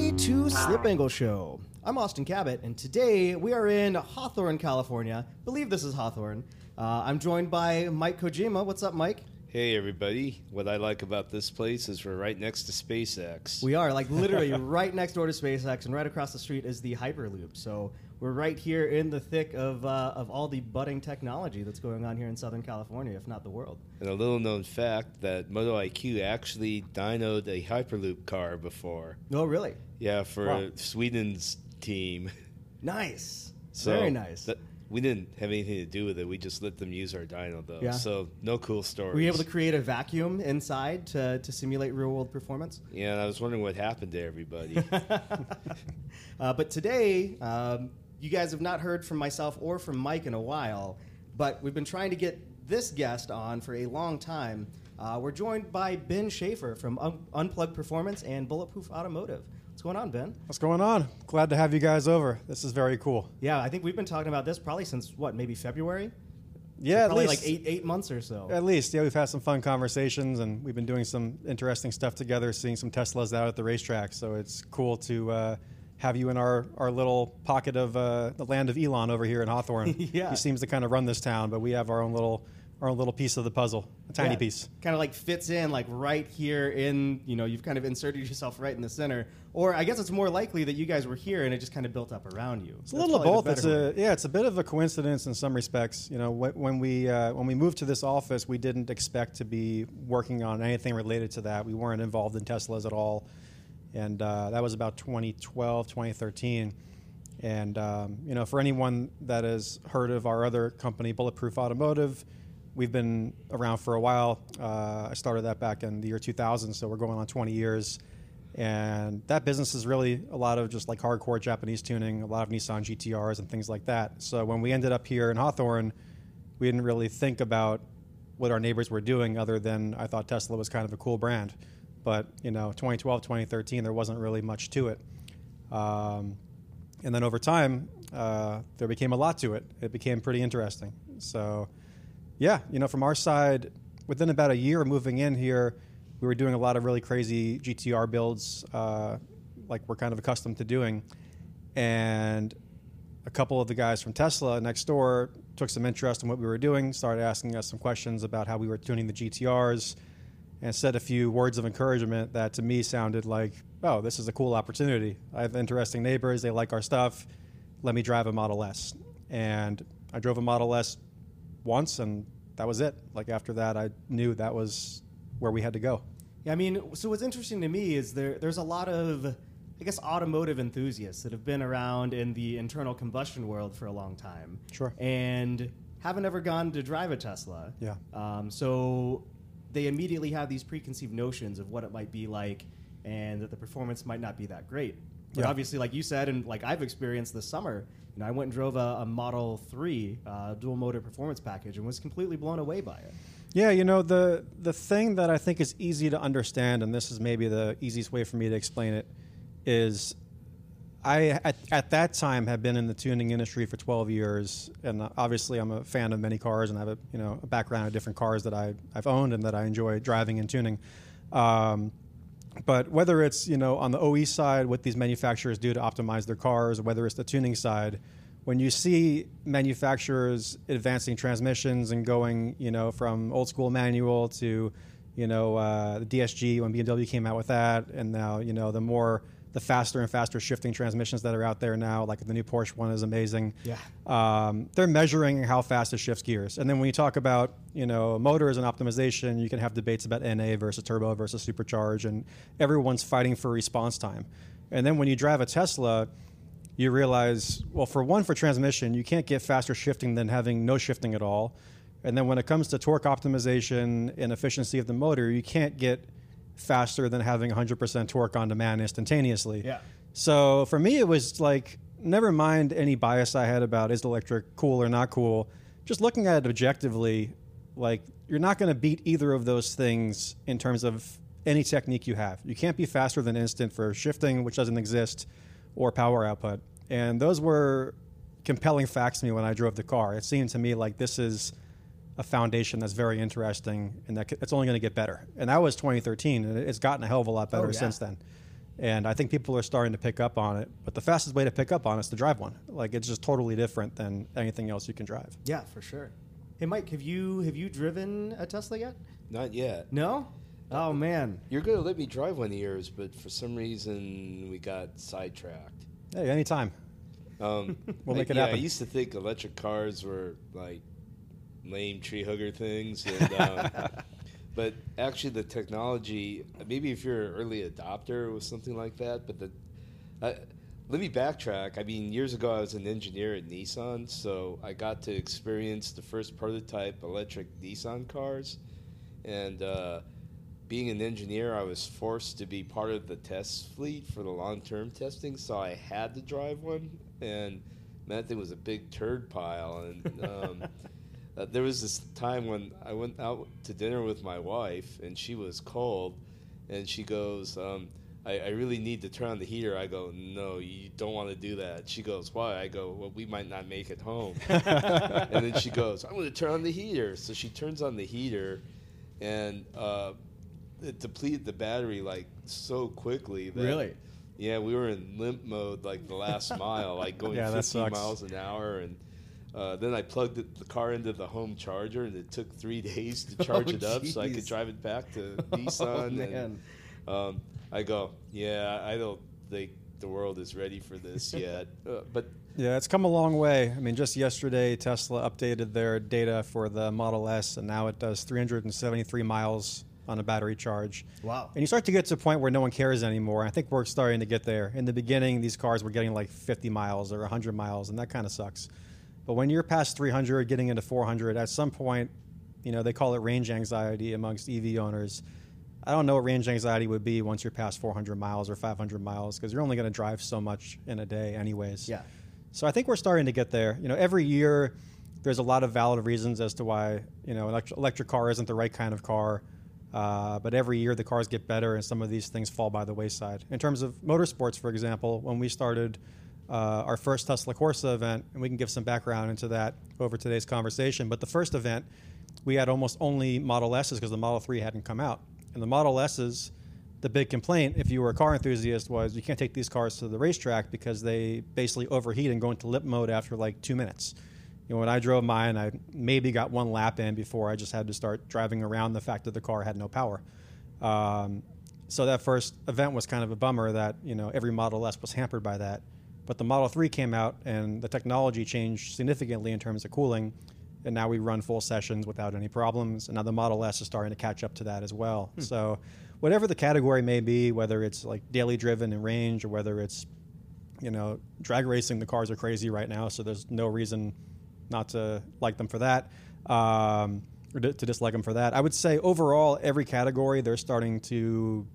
everybody, to Slip Angle Show. I'm Austin Cabot, and today we are in Hawthorne, California. believe this is Hawthorne. Uh, I'm joined by Mike Kojima. What's up, Mike? Hey everybody! What I like about this place is we're right next to SpaceX. We are like literally right next door to SpaceX, and right across the street is the Hyperloop. So we're right here in the thick of uh, of all the budding technology that's going on here in Southern California, if not the world. And a little known fact that Moto IQ actually dynoed a Hyperloop car before. Oh, really? Yeah, for wow. Sweden's team. Nice. So Very nice. Th- we didn't have anything to do with it. We just let them use our dyno though. Yeah. So no cool stories. Were you able to create a vacuum inside to, to simulate real world performance? Yeah, and I was wondering what happened to everybody. uh, but today, um, you guys have not heard from myself or from Mike in a while, but we've been trying to get this guest on for a long time. Uh, we're joined by Ben Schaffer from Un- Unplugged Performance and Bulletproof Automotive. What's going on, Ben? What's going on? Glad to have you guys over. This is very cool. Yeah, I think we've been talking about this probably since what, maybe February? Yeah, so probably least, like eight eight months or so. At least, yeah, we've had some fun conversations, and we've been doing some interesting stuff together, seeing some Teslas out at the racetrack. So it's cool to uh, have you in our, our little pocket of uh, the land of Elon over here in Hawthorne. yeah, he seems to kind of run this town, but we have our own little our own little piece of the puzzle, a tiny yeah, piece. Kind of like fits in like right here in, you know, you've kind of inserted yourself right in the center. Or I guess it's more likely that you guys were here and it just kind of built up around you. It's a little of both. It's a yeah, it's a bit of a coincidence in some respects. You know, when we uh, when we moved to this office, we didn't expect to be working on anything related to that. We weren't involved in Teslas at all, and uh, that was about 2012, 2013. And um, you know, for anyone that has heard of our other company, Bulletproof Automotive we've been around for a while. Uh, I started that back in the year 2000, so we're going on 20 years. And that business is really a lot of just like hardcore Japanese tuning, a lot of Nissan GTRs and things like that. So when we ended up here in Hawthorne, we didn't really think about what our neighbors were doing other than I thought Tesla was kind of a cool brand. But, you know, 2012, 2013, there wasn't really much to it. Um, and then over time, uh, there became a lot to it. It became pretty interesting. So yeah, you know, from our side, within about a year of moving in here, we were doing a lot of really crazy GTR builds, uh, like we're kind of accustomed to doing. And a couple of the guys from Tesla next door took some interest in what we were doing, started asking us some questions about how we were tuning the GTRs, and said a few words of encouragement that to me sounded like, oh, this is a cool opportunity. I have interesting neighbors, they like our stuff. Let me drive a Model S. And I drove a Model S once, and that was it. Like after that, I knew that was where we had to go. Yeah, I mean, so what's interesting to me is there there's a lot of I guess automotive enthusiasts that have been around in the internal combustion world for a long time. Sure. And haven't ever gone to drive a Tesla. Yeah. Um, so they immediately have these preconceived notions of what it might be like and that the performance might not be that great. But yeah. obviously, like you said, and like I've experienced this summer, you know, I went and drove a, a Model Three uh, dual motor performance package and was completely blown away by it. Yeah, you know the the thing that I think is easy to understand, and this is maybe the easiest way for me to explain it, is I at, at that time had been in the tuning industry for 12 years, and obviously I'm a fan of many cars and I have a you know a background of different cars that I I've owned and that I enjoy driving and tuning. Um, but whether it's you know on the OE side, what these manufacturers do to optimize their cars, whether it's the tuning side, when you see manufacturers advancing transmissions and going you know from old school manual to you know uh, the DSG when BMW came out with that, and now you know the more the faster and faster shifting transmissions that are out there now, like the new Porsche one is amazing. Yeah. Um, they're measuring how fast it shifts gears. And then when you talk about, you know, motors and optimization, you can have debates about NA versus turbo versus supercharge, and everyone's fighting for response time. And then when you drive a Tesla, you realize, well, for one, for transmission, you can't get faster shifting than having no shifting at all. And then when it comes to torque optimization and efficiency of the motor, you can't get – faster than having 100% torque on demand instantaneously. Yeah. So for me, it was like, never mind any bias I had about is electric cool or not cool. Just looking at it objectively, like you're not going to beat either of those things in terms of any technique you have. You can't be faster than instant for shifting, which doesn't exist, or power output. And those were compelling facts to me when I drove the car. It seemed to me like this is a foundation that's very interesting and that it's only going to get better. And that was 2013, and it's gotten a hell of a lot better oh, yeah. since then. And I think people are starting to pick up on it. But the fastest way to pick up on it is to drive one. Like it's just totally different than anything else you can drive. Yeah, for sure. Hey, Mike, have you have you driven a Tesla yet? Not yet. No. Oh man. You're going to let me drive one of yours, but for some reason we got sidetracked. Hey, anytime. Um, We'll make it yeah, happen. I used to think electric cars were like lame tree hugger things, and, um, but actually the technology. Maybe if you're an early adopter with something like that, but the. Uh, let me backtrack. I mean, years ago I was an engineer at Nissan, so I got to experience the first prototype electric Nissan cars, and. Uh, being an engineer, I was forced to be part of the test fleet for the long term testing, so I had to drive one. And that thing was a big turd pile. And um, uh, there was this time when I went out to dinner with my wife, and she was cold, and she goes, um, I, I really need to turn on the heater. I go, no, you don't want to do that. She goes, why? I go, well, we might not make it home. and then she goes, I'm going to turn on the heater. So she turns on the heater, and uh, it depleted the battery like so quickly that Really? yeah we were in limp mode like the last mile like going Yeah, that 50 miles an hour and uh, then I plugged it, the car into the home charger, and it took three days to charge Oh, it up, so I could drive it back to Oh, Nissan. man. And, um, I go, yeah, I don't think the world is ready for this yet. Uh, but Yeah, it's come a long way. I mean, just yesterday, Tesla updated their data for the Model S, and now it does 373 miles on a battery charge. Wow. And you start to get to a point where no one cares anymore. I think we're starting to get there. In the beginning, these cars were getting like 50 miles or 100 miles, and that kind of sucks. But when you're past 300, getting into 400, at some point, you know, they call it range anxiety amongst EV owners. I don't know what range anxiety would be once you're past 400 miles or 500 miles because you're only going to drive so much in a day, anyways. Yeah. So I think we're starting to get there. You know, every year there's a lot of valid reasons as to why you know electric, electric car isn't the right kind of car. Uh, but every year the cars get better, and some of these things fall by the wayside. In terms of motorsports, for example, when we started uh, our first Tesla Corsa event, and we can give some background into that over today's conversation. But the first event, we had almost only Model S's because the Model 3 hadn't come out. And the Model S's, the big complaint, if you were a car enthusiast, was you can't take these cars to the racetrack because they basically overheat and go into limp mode after like two minutes. You know, when I drove mine, I maybe got one lap in before I just had to start driving around the fact that the car had no power. Um, so that first event was kind of a bummer that you know every Model S was hampered by that. But the Model 3 came out and the technology changed significantly in terms of cooling, and now we run full sessions without any problems. And now the Model S is starting to catch up to that as well. So, whatever the category may be, whether it's like daily driven and range, or whether it's you know drag racing, the cars are crazy right now, so there's no reason not to like them for that. Um, or to to dislike them for that. I would say overall, every category they're starting to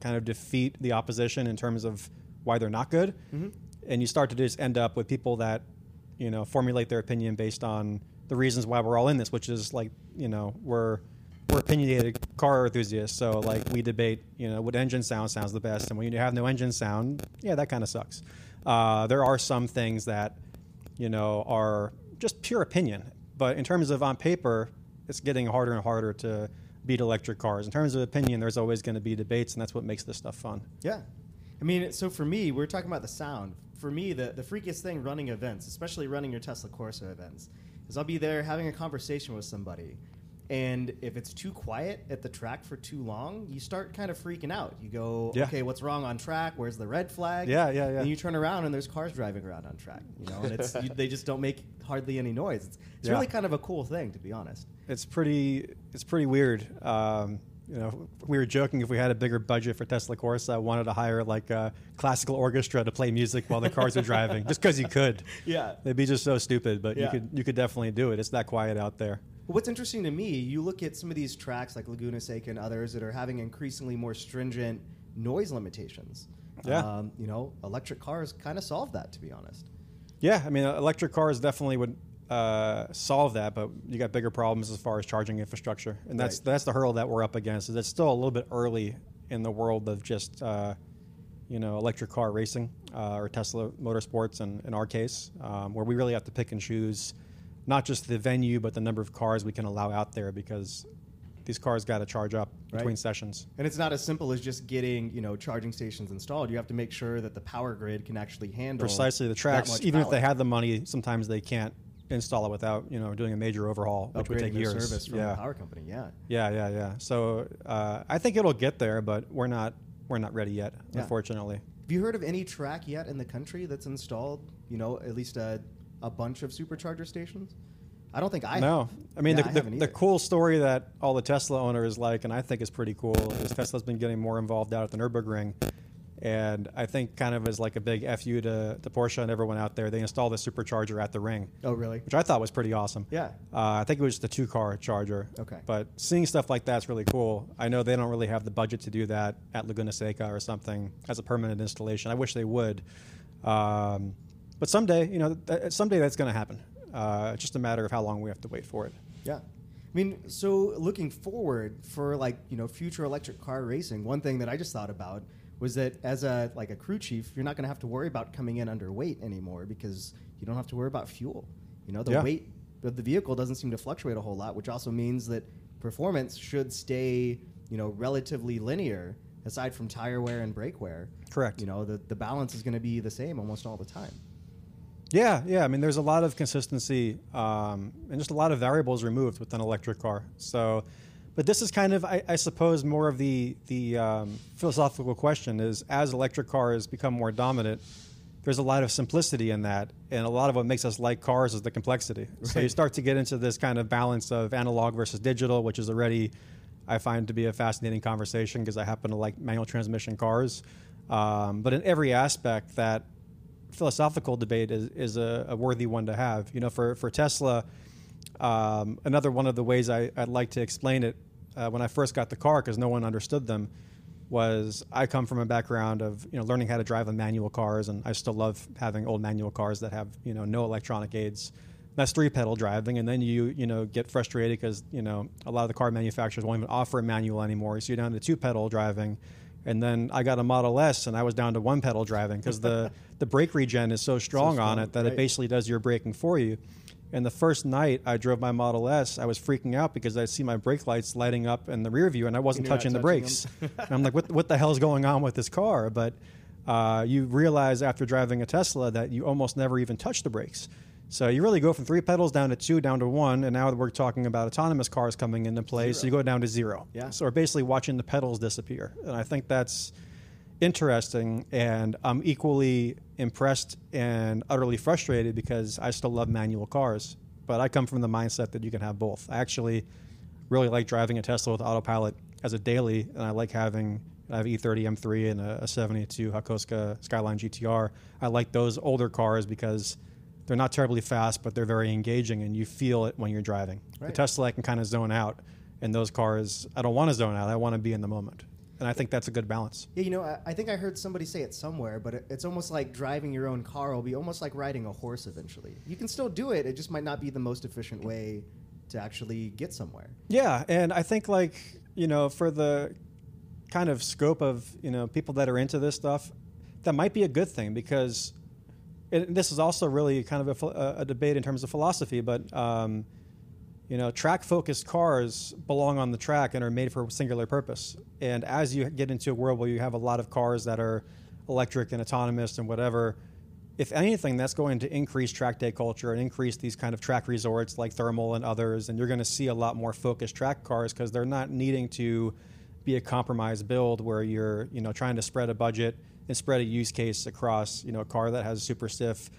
kind of defeat the opposition in terms of why they're not good, and you start to just end up with people that you know formulate their opinion based on the reasons why we're all in this, which is like you know we're we're opinionated car enthusiasts, so like we debate you know what engine sound sounds the best, and when you have no engine sound, yeah, that kind of sucks. Uh, there are some things that you know are just pure opinion, but in terms of on paper, it's getting harder and harder to beat electric cars. In terms of opinion, there's always going to be debates, and that's what makes this stuff fun. Yeah. I mean, so for me, we're talking about the sound. For me, the, the freakiest thing running events, especially running your Tesla Corsa events, is I'll be there having a conversation with somebody. And if it's too quiet at the track for too long, you start kind of freaking out. You go, Yeah. okay, what's wrong on track? Where's the red flag? Yeah, yeah, yeah. And you turn around and there's cars driving around on track. You know, and it's you, they just don't make hardly any noise. It's, it's Yeah. really kind of a cool thing, to be honest. It's pretty. It's pretty weird. Um, you know, we were joking if we had a bigger budget for Tesla Corsa, I wanted to hire like a classical orchestra to play music while the cars are driving, just because you could. Yeah. They'd be just so stupid, but you could you could definitely do it. It's that quiet out there. What's interesting to me, you look at some of these tracks like Laguna Seca and others that are having increasingly more stringent noise limitations. Yeah. Um, you know, electric cars kind of solve that, to be honest. Yeah, I mean, electric cars definitely would uh, solve that, but you got bigger problems as far as charging infrastructure, and that's Right. that's the hurdle that we're up against. Is it's still a little bit early in the world of just uh, you know electric car racing uh, or Tesla Motorsports, and in our case, um, where we really have to pick and choose not just the venue but the number of cars we can allow out there because these cars got to charge up between Right. sessions. And it's not as simple as just getting, you know, charging stations installed. You have to make sure that the power grid can actually handle Precisely, the tracks, even if they had the money, sometimes they can't install it without you know doing a major overhaul, which would take years. service from yeah. the power company. Yeah. yeah, yeah, yeah. So uh, I think it'll get there, but we're not we're not ready yet, Yeah. unfortunately. Have you heard of any track yet in the country that's installed, you know, at least a, a bunch of supercharger stations? I don't think I no, have. I mean Yeah, the, I the, the cool story that all the Tesla owners like, and I think is pretty cool, is Tesla's been getting more involved out at the Nurburgring, and I think kind of as like a big fu to, to Porsche and everyone out there, they installed a supercharger at the ring, Oh, really? which I thought was pretty awesome. Yeah. Uh, I think it was just a two-car charger. Okay. But seeing stuff like that's really cool. I know they don't really have the budget to do that at Laguna Seca or something as a permanent installation. I wish they would. Um, but someday, you know, th- someday that's going to happen. Uh, it's just a matter of how long we have to wait for it. Yeah. I mean, so looking forward for like, you know, future electric car racing, one thing that I just thought about was that as a like a crew chief, you're not going to have to worry about coming in underweight anymore because you don't have to worry about fuel. You know, the Yeah. weight of the vehicle doesn't seem to fluctuate a whole lot, which also means that performance should stay, you know, relatively linear aside from tire wear and brake wear. Correct. You know, the, the balance is going to be the same almost all the time. Yeah, yeah. I mean, there's a lot of consistency um, and just a lot of variables removed with an electric car. So, but this is kind of, I, I suppose, more of the the um, philosophical question: is as electric cars become more dominant, there's a lot of simplicity in that, and a lot of what makes us like cars is the complexity. So you start to get into this kind of balance of analog versus digital, which is already I find to be a fascinating conversation because I happen to like manual transmission cars. Um, but in every aspect, that philosophical debate is, is a, a worthy one to have. You know, for, for Tesla, um, another one of the ways I, I'd like to explain it uh, when I first got the car, because no one understood them, was I come from a background of you know learning how to drive a manual cars, and I still love having old manual cars that have you know no electronic aids. That's three pedal driving, and then you you know get frustrated because you know a lot of the car manufacturers won't even offer a manual anymore, so you're down to two pedal driving. And then I got a Model S, and I was down to one pedal driving because the the brake regen is so strong, on strong, it that right. it basically does your braking for you. And the first night I drove my Model S, I was freaking out because I see my brake lights lighting up in the rear view, and I wasn't And touching the touching brakes. and I'm like, what, what the hell is going on with this car? But uh, you realize after driving a Tesla that you almost never even touch the brakes. So you really go from three pedals down to two, down to one, and now we're talking about autonomous cars coming into play. So you go down to zero. Yeah. So we're basically watching the pedals disappear, and I think that's interesting. And I'm equally impressed and utterly frustrated because I still love manual cars, but I come from the mindset that you can have both. I actually really like driving a Tesla with autopilot as a daily, and I like having I have E E30 M3 and a, a 72 Hakosuka Skyline GTR. I like those older cars because they're not terribly fast, but they're very engaging, and you feel it when you're driving. The Tesla I can kind of zone out, and those cars I don't want to zone out. I want to be in the moment, and I think that's a good balance. Yeah, you know, I, I think I heard somebody say it somewhere, but it, it's almost like driving your own car will be almost like riding a horse eventually. You can still do it, it just might not be the most efficient way to actually get somewhere. Yeah, and I think like you know for the kind of scope of you know people that are into this stuff, that might be a good thing because it, this is also really kind of a, a, a debate in terms of philosophy. But um, you know, track focused cars belong on the track and are made for a singular purpose. And as you get into a world where you have a lot of cars that are electric and autonomous and whatever, if anything, that's going to increase track day culture and increase these kind of track resorts like Thermal and others. And you're going to see a lot more focused track cars because they're not needing to be a compromised build where you're you know trying to spread a budget and spread a use case across you know a car that has super stiff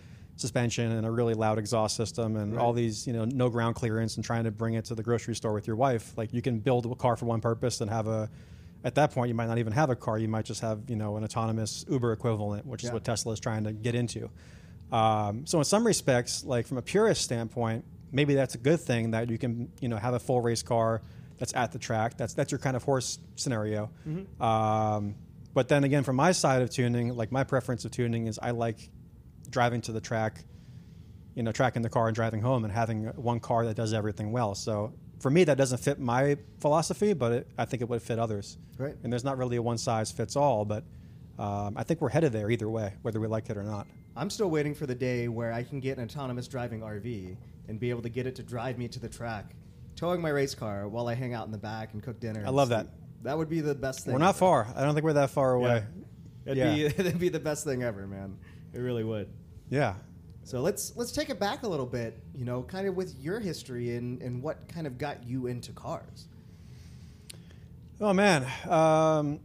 suspension and a really loud exhaust system and all these you know no ground clearance and trying to bring it to the grocery store with your wife like you can build a car for one purpose and have a at that point you might not even have a car. You might just have you know an autonomous uber equivalent which is what tesla is trying to get into. Um, so in some respects like from a purist standpoint maybe that's a good thing that you can you know have a full race car that's at the track. That's that's your kind of horse scenario. Um, but then again from my side of tuning like my preference of tuning is i like driving to the track you know, tracking the car and driving home and having one car that does everything well. So for me, that doesn't fit my philosophy, but it, I think it would fit others. Right. And there's not really a one size fits all, but um, I think we're headed there either way, whether we like it or not. I'm still waiting for the day where I can get an autonomous driving RV and be able to get it to drive me to the track towing my race car while I hang out in the back and cook dinner. I love sleep. that. That would be the best thing. We're not ever. far. I don't think we're that far away. It'd Yeah. be it'd be the best thing ever, man. It really would. Yeah. So let's let's take it back a little bit. You know, kind of with your history and and what kind of got you into cars. Oh man, um,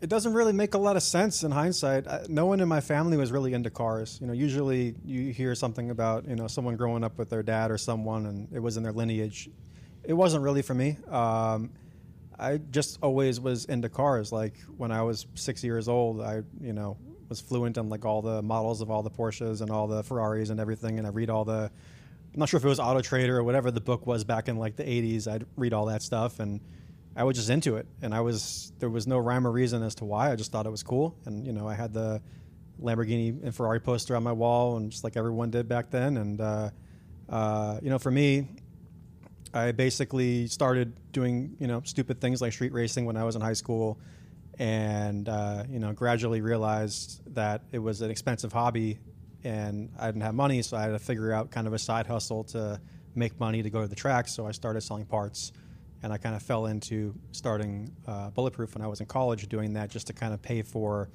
it doesn't really make a lot of sense in hindsight. I, no one in my family was really into cars. You know, usually you hear something about you know someone growing up with their dad or someone, and it was in their lineage. It wasn't really for me. Um, I just always was into cars. Like when I was six years old, I you know was fluent on like all the models of all the Porsches and all the Ferraris and everything, and I read all the. I'm not sure if it was Auto Trader or whatever the book was back in like the 80s. I'd read all that stuff and I was just into it. And I was there was no rhyme or reason as to why. I just thought it was cool. And you know, I had the Lamborghini and Ferrari poster on my wall, and just like everyone did back then. And uh, uh, you know, for me, I basically started doing you know stupid things like street racing when I was in high school, and uh, you know gradually realized that it was an expensive hobby, and I didn't have money, so I had to figure out kind of a side hustle to make money to go to the track. So I started selling parts, and I kind of fell into starting uh, Bulletproof when I was in college, doing that just to kind of pay for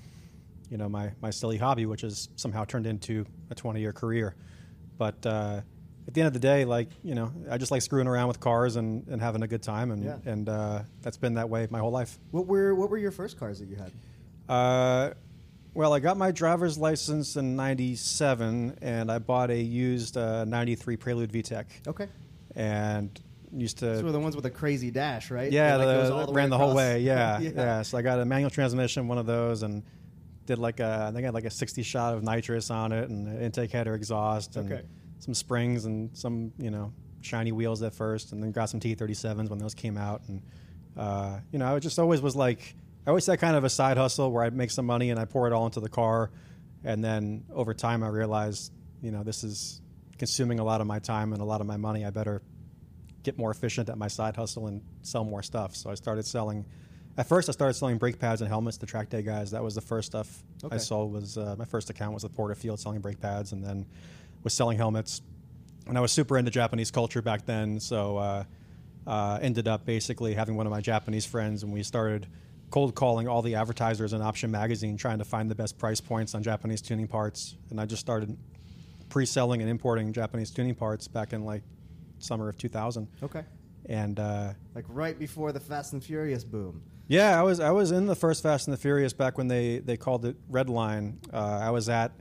you know my my silly hobby, which has somehow turned into a 20 year career. But uh, at the end of the day, like you know, I just like screwing around with cars and, and having a good time, and Yeah. and uh, that's been that way my whole life. What were what were your first cars that you had? Uh, well, I got my driver's license in '97, and I bought a used uh, '93 Prelude VTEC, Okay. and used to Those were the ones with a crazy dash, right? yeah, That, like, the, all the ran the whole across. way. Yeah, yeah. So I got a manual transmission, one of those, and did like a, I think I had like a 60 shot of nitrous on it, and an intake header exhaust, and Okay. Some springs and some you know shiny wheels at first, and then got some T37s when those came out, and uh, you know I just always was like I always had kind of a side hustle where I'd make some money and I pour it all into the car, and then over time I realized you know this is consuming a lot of my time and a lot of my money. I better get more efficient at my side hustle and sell more stuff. So I started selling. At first, I started selling brake pads and helmets to track day guys. That was the first stuff Okay. I sold. Was uh, my first account was the Porterfield selling brake pads, and then was selling helmets. And I was super into Japanese culture back then, so uh, uh, ended up basically having one of my Japanese friends, and we started cold calling all the advertisers in Option Magazine, trying to find the best price points on Japanese tuning parts. And I just started pre-selling and importing Japanese tuning parts back in like summer of 2000 Okay. and uh, Like right before the Fast and Furious boom. yeah, I was I was in the first Fast and the Furious back when they they called it Red Line. Uh, I was at,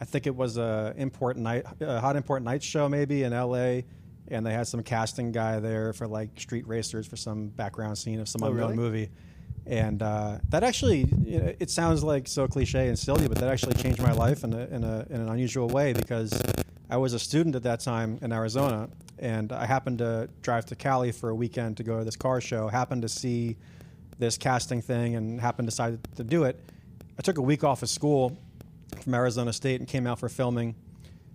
I think it was a import night, a hot import night show maybe in L.A. And they had some casting guy there for like street racers for some background scene of some Oh, unknown really? movie. And uh, that actually, you know, it sounds like so cliche and silly, but that actually changed my life in, a, in, a, in an unusual way because I was a student at that time in Arizona, and I happened to drive to Cali for a weekend to go to this car show. Happened to see this casting thing, and happened to decide to do it. I took a week off of school from Arizona State and came out for filming.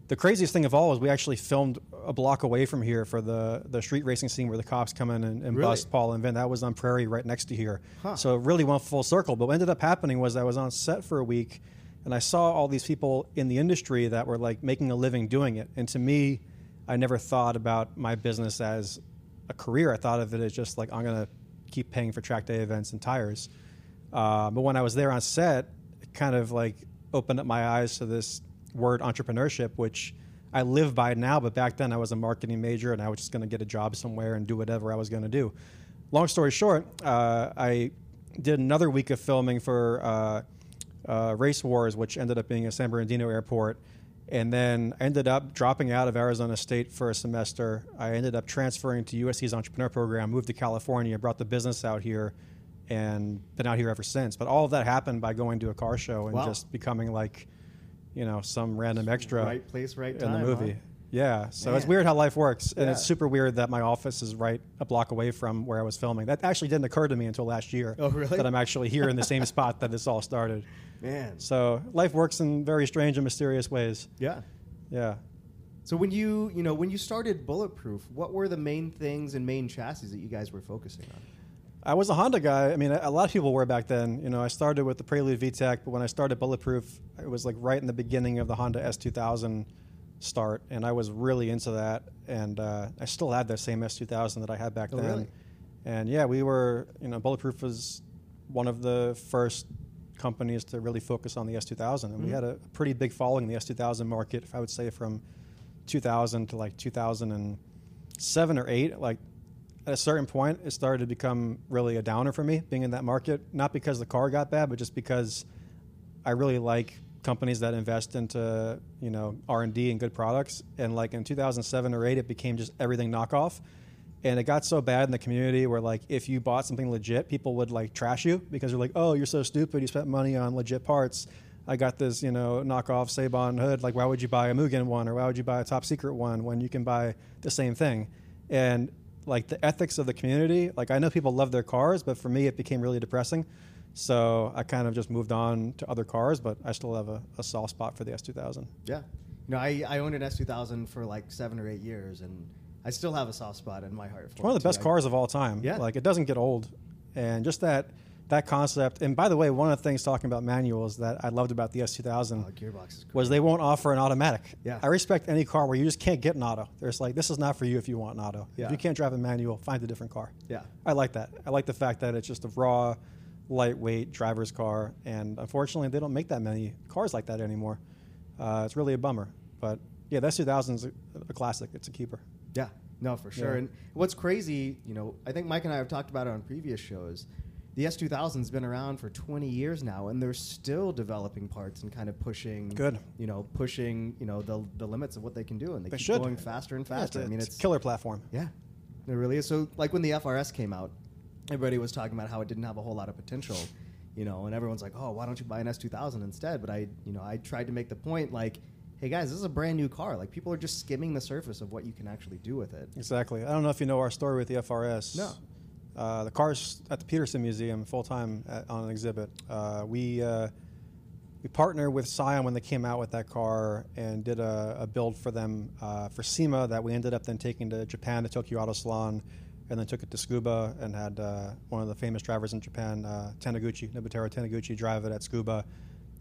The craziest thing of all was we actually filmed a block away from here for the, the street racing scene where the cops come in and, and Really? bust Paul and Vin. That was on Prairie right next to here. Huh. So it really went full circle. But what ended up happening was I was on set for a week and I saw all these people in the industry that were like making a living doing it. And to me, I never thought about my business as a career. I thought of it as just like I'm going to keep paying for track day events and tires. Uh, but when I was there on set, it kind of like opened up my eyes to this word entrepreneurship, which I live by now. But back then, I was a marketing major and I was just going to get a job somewhere and do whatever I was going to do. Long story short, uh, I did another week of filming for uh, uh, Race Wars, which ended up being a San Bernardino Airport. And then I ended up dropping out of Arizona State for a semester. I ended up transferring to USC's entrepreneur program, moved to California, brought the business out here, and been out here ever since. But all of that happened by going to a car show and Wow. just becoming like, you know, some random extra Right place, right in time. the movie. huh? Yeah, so it's weird how life works, and it's super weird that my office is right a block away from where I was filming. That actually didn't occur to me until last year. Oh, really? That I'm actually here in the same spot that this all started. Man. So life works in very strange and mysterious ways. Yeah. Yeah. So when you you know when you started Bulletproof, what were the main things and main chassis that you guys were focusing on? I was a Honda guy. I mean, a lot of people were back then. You know, I started with the Prelude VTEC, but when I started Bulletproof, it was like right in the beginning of the Honda S2000 start, and I was really into that, and uh, I still had that same S2000 that I had back Oh, then. really? And yeah, we were, you know, Bulletproof was one of the first companies to really focus on the S2000, and we Mhm. had a pretty big following in the S2000 market. If I would say from 2000 to like 2007 or eight, like at a certain point, it started to become really a downer for me being in that market. Not because the car got bad, but just because I really like companies that invest into you know R and D and good products. And like in 2007 or eight, it became just everything knockoff, and it got so bad in the community where like if you bought something legit, people would like trash you because they're like, oh, you're so stupid, you spent money on legit parts. I got this, you know, knockoff Seibon hood. Like, why would you buy a Mugen one or why would you buy a top secret one when you can buy the same thing? And like the ethics of the community, like I know people love their cars, but for me, it became really depressing. So I kind of just moved on to other cars, but I still have a, a soft spot for the S2000. Yeah. You know, I, I owned an S2000 for like seven or eight years, and I still have a soft spot in my heart for It's one of the best too. Cars of all time. Yeah. Like it doesn't get old. And just that that concept. And by the way, one of the things talking about manuals that I loved about the S2000 Oh, gearbox was they won't offer an automatic. Yeah. I respect any car where you just can't get an auto. There's like this is not for you if you want an auto. Yeah. If you can't drive a manual, find a different car. Yeah. I like that. I like the fact that it's just a raw, lightweight driver's car, and unfortunately, they don't make that many cars like that anymore. Uh, it's really a bummer. But yeah, the S2000 is a, a classic. It's a keeper. Yeah, no, for sure. Yeah. And what's crazy, you know, I think Mike and I have talked about it on previous shows. The S2000's been around for 20 years now, and they're still developing parts and kind of pushing, Good. you know, pushing, you know, the, the limits of what they can do, and they, They keep should. going faster and Yeah, faster. it's a, I mean, it's it's a killer platform. Yeah, it really is. So, like when the FRS came out, everybody was talking about how it didn't have a whole lot of potential, you know, and everyone's like, "Oh, why don't you buy an S2000 instead?" But I, you know, I tried to make the point like, "Hey guys, this is a brand new car. Like people are just skimming the surface of what you can actually do with it." Exactly. I don't know if you know our story with the FRS. No. Uh, the car's at the Peterson Museum full time on an exhibit. Uh, we uh, we partnered with Scion when they came out with that car and did a, a build for them uh, for SEMA that we ended up then taking to Japan, the Tokyo Auto Salon, and then took it to Tsukuba and had uh, one of the famous drivers in Japan, uh, Taniguchi, Nobuteru Taniguchi, drive it at Tsukuba,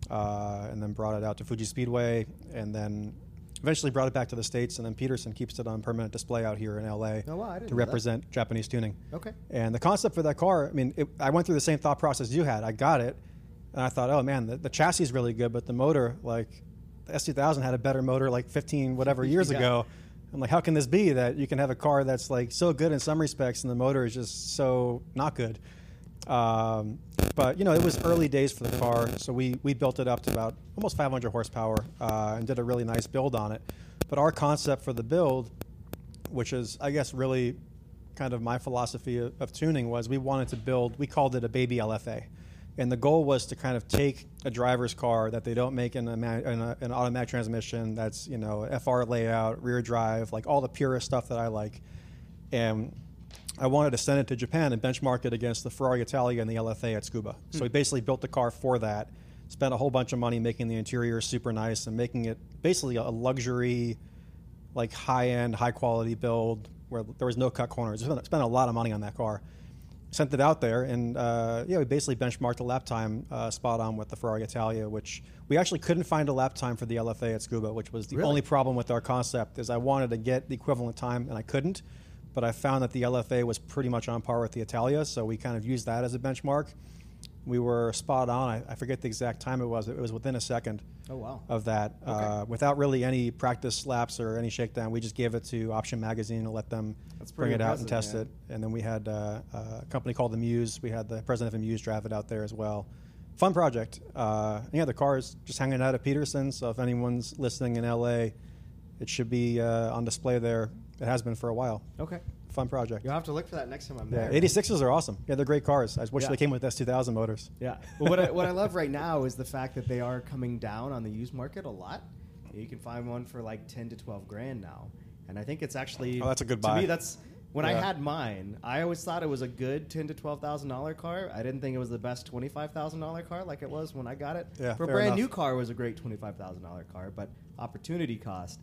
and then brought it out to Fuji Speedway, and then eventually brought it back to the States, and then Peterson keeps it on permanent display out here in LA Oh, wow, to know that. represent Japanese tuning. Okay. And the concept for that car, I mean, it, I went through the same thought process you had. I got it, and I thought, oh man, the, the chassis is really good, but the motor, like, the S2000 had a better motor like 15 whatever years Yeah. ago. I'm like, how can this be that you can have a car that's like so good in some respects and the motor is just so not good? Um, but you know, it was early days for the car, so we we built it up to about almost 500 horsepower uh, and did a really nice build on it. But our concept for the build, which is I guess really kind of my philosophy of, of tuning, was we wanted to build. We called it a baby LFA, and the goal was to kind of take a driver's car that they don't make in, a, in a, an automatic transmission. That's you know FR layout, rear drive, like all the purest stuff that I like, and I wanted to send it to Japan and benchmark it against the Ferrari Italia and the LFA at Tsukuba. So we basically built the car for that. Spent a whole bunch of money making the interior super nice and making it basically a luxury, like high end, high quality build where there was no cut corners. Spent, spent a lot of money on that car. Sent it out there, and uh, yeah, we basically benchmarked the lap time uh, spot on with the Ferrari Italia, which we actually couldn't find a lap time for the LFA at Tsukuba, which was the Really? only problem with our concept. Is I wanted to get the equivalent time, and I couldn't but I found that the LFA was pretty much on par with the Italia, so we kind of used that as a benchmark. We were spot on. I, I forget the exact time it was. It was within a second Oh wow. of that, uh, without really any practice laps or any shakedown. We just gave it to Option Magazine and let them bring it out and test man. it. And then we had uh, a company called the Muse. We had the president of the Muse drive it out there as well. Fun project. Uh, yeah, the car is just hanging out at Peterson. So if anyone's listening in LA, it should be uh, on display there. It has been for a while. Okay. Fun project. You'll have to look for that next time I'm Yeah, there. 86s are awesome. Yeah, they're great cars. I wish Yeah. they came with S2000 motors. Yeah. Well, what I, what I love right now is the fact that they are coming down on the used market a lot. You can find one for like ten to twelve grand now, and I think it's actually Oh, that's a good to buy. me. That's when I Yeah. had mine. I always thought it was a good ten to twelve thousand dollar car. I didn't think it was the best twenty five thousand dollar car like it was when I got it. Yeah, for a fair brand enough. new car, it was a great twenty five thousand dollar car, but opportunity cost,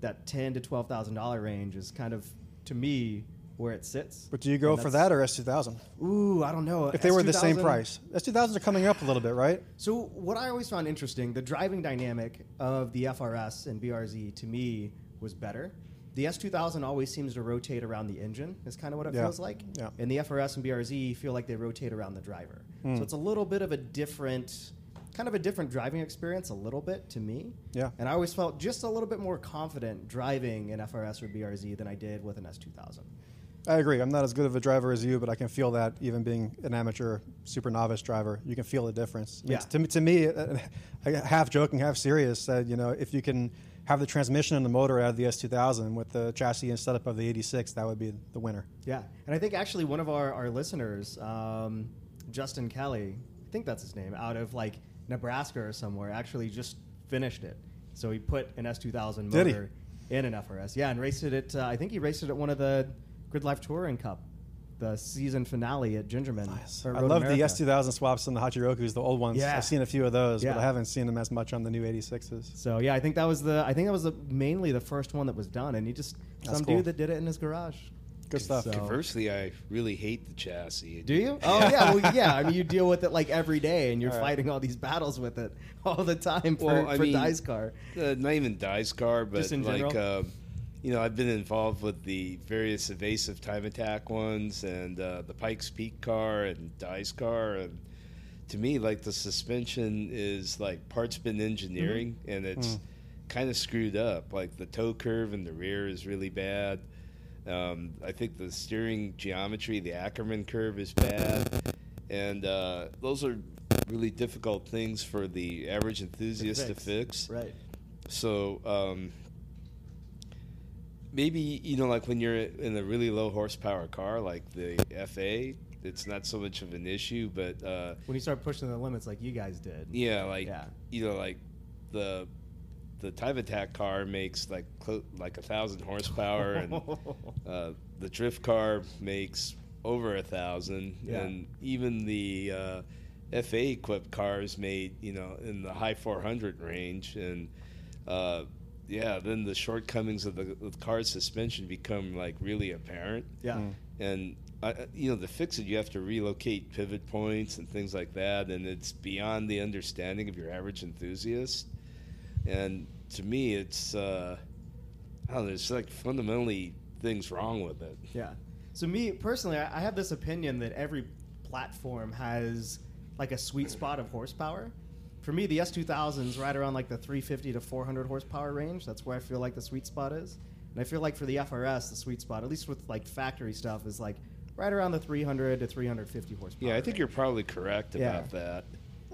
that ten to twelve thousand dollar range is kind of to me where it sits. But do you go And for that or S2000? Ooh, I don't know. If they were the same price, S2000s are coming up a little bit, right? So what I always found interesting, the driving dynamic of the FRS and BRZ to me was better. The S2000 always seems to rotate around the engine. Is kind of what it Yeah. feels like. Yeah. And the FRS and BRZ feel like they rotate around the driver. Hmm. So it's a little bit of a different, kind of a different driving experience, a little bit to me. Yeah. And I always felt just a little bit more confident driving an FRS or BRZ than I did with an S2000. I agree. I'm not as good of a driver as you, but I can feel that even being an amateur, super novice driver, you can feel the difference. I mean, Yeah. To, me- to me, uh, half joking, half serious, said you know if you can have the transmission and the motor out of the S2000 with the chassis and setup of the 86, that would be the winner. Yeah, and I think actually one of our, our listeners, um, Justin Kelly, I think that's his name, out of like Nebraska or somewhere, actually just finished it. So he put an S2000 Did motor in an FRS. Yeah, and raced it at, uh, I think he raced it at one of the Grid Life Touring Cup, the season finale at Gingerman. or I love America. the S2000 swaps and the Hachirokus, the old ones. Yeah. I've seen a few of those, but I haven't seen them as much on the new 86s. So yeah, I think that was the I think that was the, mainly the first one that was done, and he just That's some cool. dude that did it in his garage. Good stuff. So- Conversely, I really hate the chassis. Do you? Oh yeah, well yeah. I mean, you deal with it like every day, and you're All right. fighting all these battles with it all the time for, Well, I for mean, Dice Car. Uh, not even dice car, but Just in like general? uh, you know, I've been involved with the various evasive time attack ones and uh, the Pikes Peak car and dice car, and to me, like the suspension is like parts bin engineering, Mm-hmm. and it's Mm. kind of screwed up. Like the toe curve in the rear is really bad. Um, I think the steering geometry, the Ackerman curve, is bad, and uh, those are really difficult things for the average enthusiast to fix. Right. So um, maybe you know, like when you're in a really low horsepower car, like the FA, it's not so much of an issue. But uh, When you start pushing the limits like you guys did. yeah, like Yeah. you know, like the the Time Attack car makes like clo- like a thousand horsepower, and uh, the drift car makes over a thousand, Yeah. and even the uh, FA equipped cars made you know in the high 400 range, and uh, yeah, then the shortcomings of the, the car's suspension become like really apparent, Yeah. Mm. and uh, you know to fix it you have to relocate pivot points and things like that, and it's beyond the understanding of your average enthusiast, and to me it's. Uh, I don't know, there's like fundamentally things wrong with it. Yeah. So me personally, I I have this opinion that every platform has like a sweet spot of horsepower. For me, the S2000 is right around like the 350 to 400 horsepower range. That's where I feel like the sweet spot is. And I feel like for the FRS, the sweet spot, at least with like factory stuff, is like right around the 300 to 350 horsepower. Yeah, I think range. you're probably correct Yeah. about that.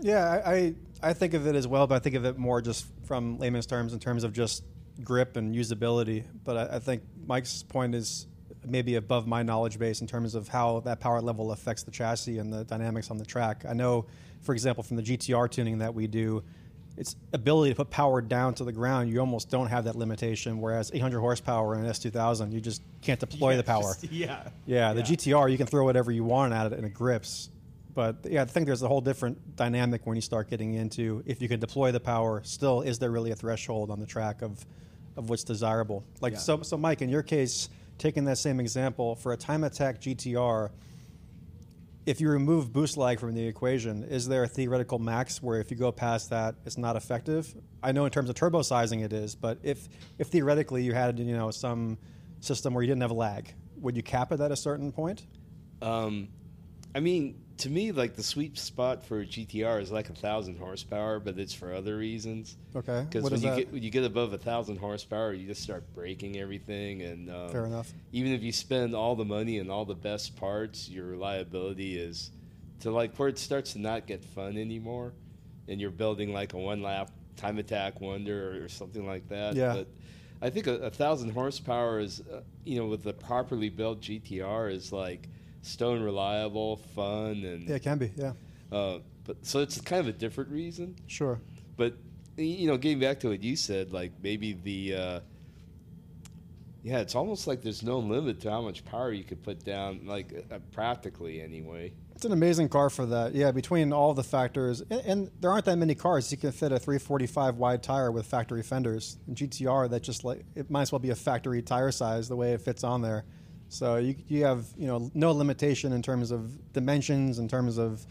Yeah, I, I I think of it as well, but I think of it more just from layman's terms in terms of just grip and usability. But I, I think Mike's point is maybe above my knowledge base in terms of how that power level affects the chassis and the dynamics on the track. I know, for example, from the GTR tuning that we do, its ability to put power down to the ground, you almost don't have that limitation. Whereas 800 horsepower in an S2000, you just can't deploy Yeah, the power. just- yeah. Yeah, the GTR you can throw whatever you want at it and it grips. But yeah, I think there's a whole different dynamic when you start getting into if you can deploy the power. Still, is there really a threshold on the track of of what's desirable? Like Yeah. so, so Mike, in your case, taking that same example for a time attack GTR, if you remove boost lag from the equation, is there a theoretical max where if you go past that, it's not effective? I know in terms of turbo sizing it is, but if if theoretically you had you know some system where you didn't have a lag, would you cap it at a certain point? Um, I mean, to me, like the sweet spot for a GTR is like a thousand horsepower, but it's for other reasons. Okay, Because when you that? get when you get above a thousand horsepower, you just start breaking everything, and um, Fair enough. Even if you spend all the money and all the best parts, your reliability is to like where it starts to not get fun anymore, and you're building like a one lap time attack wonder or something like that. Yeah. But I think a, a thousand horsepower is, uh, you know, with a properly built GTR is like stone reliable, fun, and Yeah, it can be. Yeah, uh, but so it's kind of a different reason. sure. But you know, getting back to what you said, like maybe the uh, yeah, it's almost like there's no limit to how much power you could put down, like uh, practically anyway. It's an amazing car for that. Yeah, between all the factors, and, and there aren't that many cars you can fit a 345 wide tire with factory fenders. In GTR, that just like it might as well be a factory tire size the way it fits on there. So you you have you know no limitation in terms of dimensions, in terms of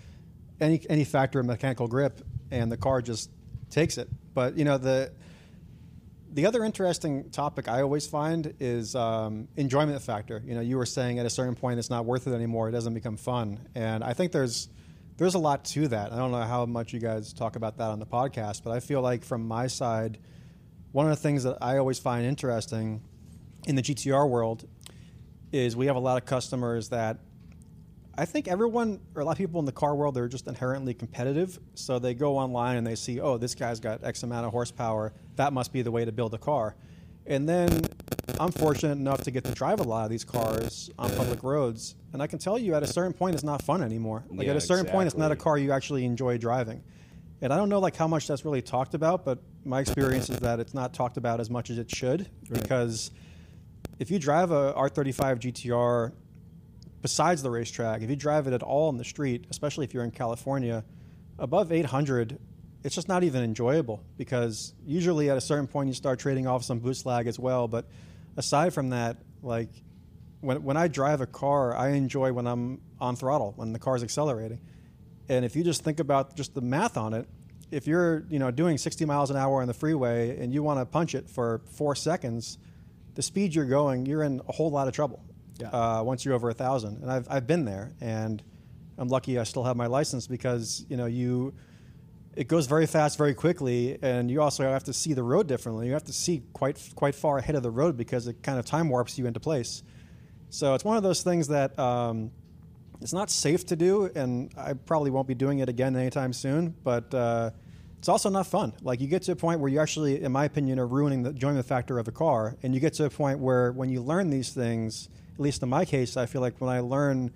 any any factor of mechanical grip, and the car just takes it. But you know the the other interesting topic I always find is um, enjoyment factor. You know, you were saying at a certain point it's not worth it anymore; it doesn't become fun, and I think there's there's a lot to that. I don't know how much you guys talk about that on the podcast, but I feel like from my side, one of the things that I always find interesting in the GTR world is we have a lot of customers that I think everyone or a lot of people in the car world they're just inherently competitive. So they go online and they see, oh, this guy's got X amount of horsepower. That must be the way to build a car. And then I'm fortunate enough to get to drive a lot of these cars on public roads, and I can tell you at a certain point it's not fun anymore. Like Yeah, at a certain point it's not a car you actually enjoy driving. And I don't know like how much that's really talked about, but my experience is that it's not talked about as much as it should because if you drive a R35 GTR besides the racetrack, if you drive it at all in the street, especially if you're in California, above 800, it's just not even enjoyable because usually at a certain point you start trading off some boost lag as well. But aside from that, like when, when I drive a car, I enjoy when I'm on throttle, when the car's accelerating. And if you just think about just the math on it, if you're you know doing 60 miles an hour on the freeway and you want to punch it for four seconds, the speed you're going, you're in a whole lot of trouble. Yeah. Uh, once you're over a thousand, and I've I've been there, and I'm lucky I still have my license because you know you it goes very fast very quickly and you also have to see the road differently you have to see quite quite far ahead of the road because it kind of time warps you into place so it's one of those things that um, it's not safe to do and i probably won't be doing it again anytime soon but uh, it's also not fun like you get to a point where you actually in my opinion are ruining the enjoyment factor of a car and you get to a point where when you learn these things at least in my case i feel like when i learn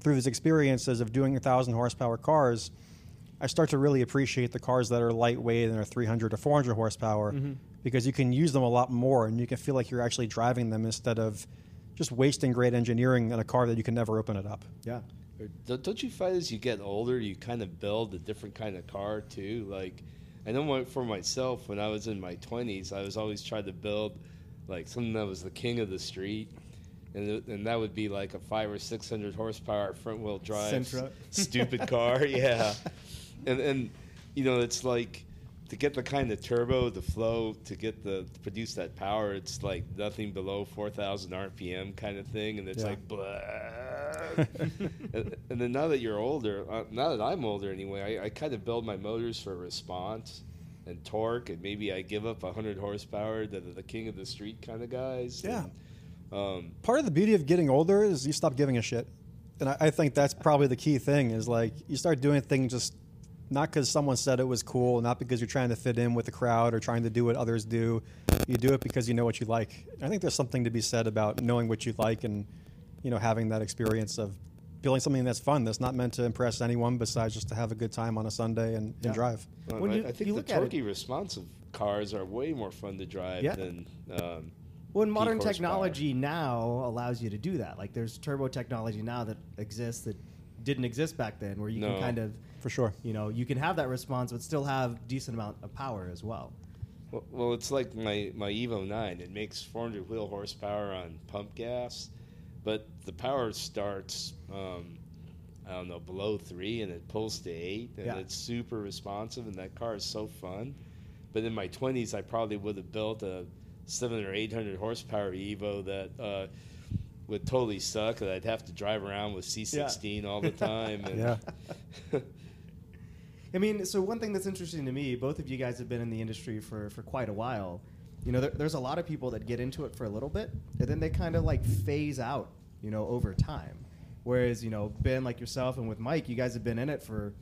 through these experiences of doing a thousand horsepower cars I start to really appreciate the cars that are lightweight and are 300 or 400 horsepower mm-hmm. because you can use them a lot more and you can feel like you're actually driving them instead of just wasting great engineering in a car that you can never open it up. Yeah. Or don't- you find as you get older, you kind of build a different kind of car too? Like, I know for myself, when I was in my twenties, I was always trying to build like something that was the king of the street, and and that would be like a five or six hundred horsepower front wheel drive Sentra. stupid car, yeah. And and you know it's like to get the kind of turbo, the flow, to get the to produce that power, it's like nothing below four thousand RPM kind of thing, and it's Yeah. like blah. And, and then now that you're older, uh, now that I'm older anyway, I, I kind of build my motors for response and torque, and maybe I give up 100 horsepower to the, the king of the street kind of guys. Yeah. And, um, Part of the beauty of getting older is you stop giving a shit. And I, I think that's probably the key thing is like you start doing things just not because someone said it was cool, not because you're trying to fit in with the crowd or trying to do what others do. You do it because you know what you like. I think there's something to be said about knowing what you like and you know having that experience of building something that's fun that's not meant to impress anyone besides just to have a good time on a Sunday and, Yeah. and drive. Well, When I, you- I think you the look at it- torquey responsive cars are way more fun to drive Yeah. than. Um, Well, and modern horsepower. technology now allows you to do that. Like there's turbo technology now that exists that didn't exist back then, where you No. can kind of, For sure. you know, you can have that response but still have decent amount of power as well. Well, well, it's like my, my Evo 9. It makes 400 wheel horsepower on pump gas, but the power starts, um, I don't know, below three and it pulls to eight, and Yeah. it's super responsive, and that car is so fun. But in my 20s, I probably would have built a seven or 800 horsepower Evo that uh, would totally suck, and I'd have to drive around with C16 all the time. And Yeah. I mean, so one thing that's interesting to me, both of you guys have been in the industry for, for quite a while. You know, there, there's a lot of people that get into it for a little bit, and then they kind of like phase out, you know, over time. Whereas, you know, Ben, like yourself, and with Mike, you guys have been in it for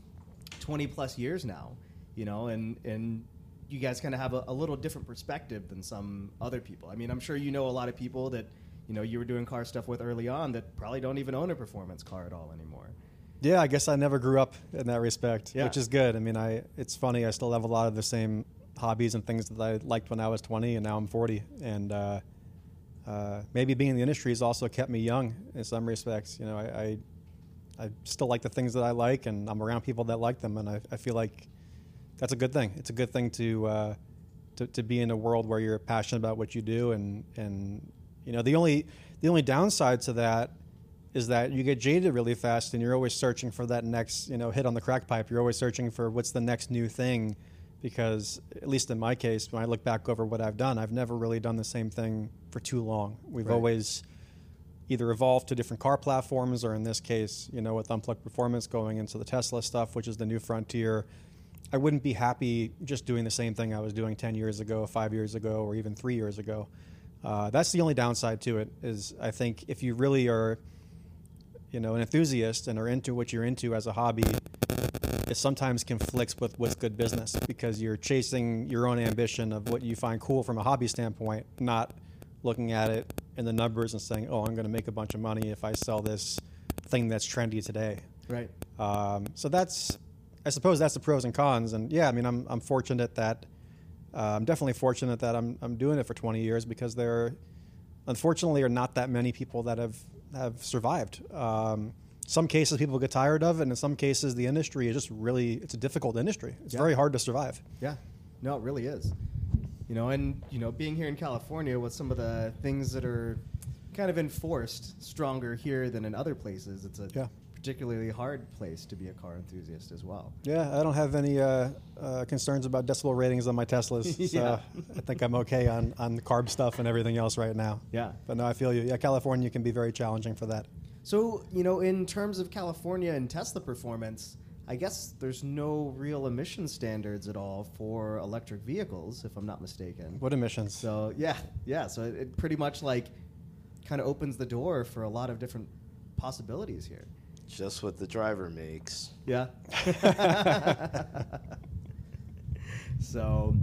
20 plus years now, you know, and, and you guys kind of have a, a little different perspective than some other people. I mean, I'm sure you know a lot of people that, you know, you were doing car stuff with early on that probably don't even own a performance car at all anymore. Yeah, I guess I never grew up in that respect, Yeah. which is good. I mean, I it's funny. I still have a lot of the same hobbies and things that I liked when I was 20, and now I'm 40. And uh, uh, maybe being in the industry has also kept me young in some respects. You know, I, I I still like the things that I like, and I'm around people that like them, and I, I feel like that's a good thing. It's a good thing to, uh, to to be in a world where you're passionate about what you do, and and You know, the only the only downside to that is that you get jaded really fast, and you're always searching for that next you know hit on the crack pipe. You're always searching for what's the next new thing, because at least in my case, when I look back over what I've done, I've never really done the same thing for too long. We've Right. always either evolved to different car platforms, or in this case, you know, with Unplugged Performance going into the Tesla stuff, which is the new frontier. I wouldn't be happy just doing the same thing I was doing 10 years ago, five years ago, or even three years ago. Uh, that's the only downside to it. Is I think if you really are, you know, an enthusiast and are into what you're into as a hobby, it sometimes conflicts with what's good business because you're chasing your own ambition of what you find cool from a hobby standpoint, not looking at it in the numbers and saying, "Oh, I'm going to make a bunch of money if I sell this thing that's trendy today." Right. Um, so that's, I suppose that's the pros and cons. And yeah, I mean, I'm, I'm fortunate that, uh, I'm definitely fortunate that I'm, I'm doing it for 20 years because there, unfortunately, are not that many people that have, have survived. Um, some cases people get tired of, it, and in some cases the industry is just really, it's a difficult industry. It's Yeah. very hard to survive. Yeah. No, it really is. You know, and you know, being here in California with some of the things that are kind of enforced stronger here than in other places, it's a Yeah. particularly hard place to be a car enthusiast as well. Yeah, I don't have any uh, uh, concerns about decibel ratings on my Teslas. So Yeah. I think I'm okay on, on the CARB stuff and everything else right now. Yeah. But no, I feel you. Yeah, California can be very challenging for that. So, you know, in terms of California and Tesla performance, I guess there's no real emission standards at all for electric vehicles, if I'm not mistaken. What emissions? So, yeah, yeah. So it, it pretty much like kind of opens the door for a lot of different possibilities here. Just what the driver makes. Yeah. so,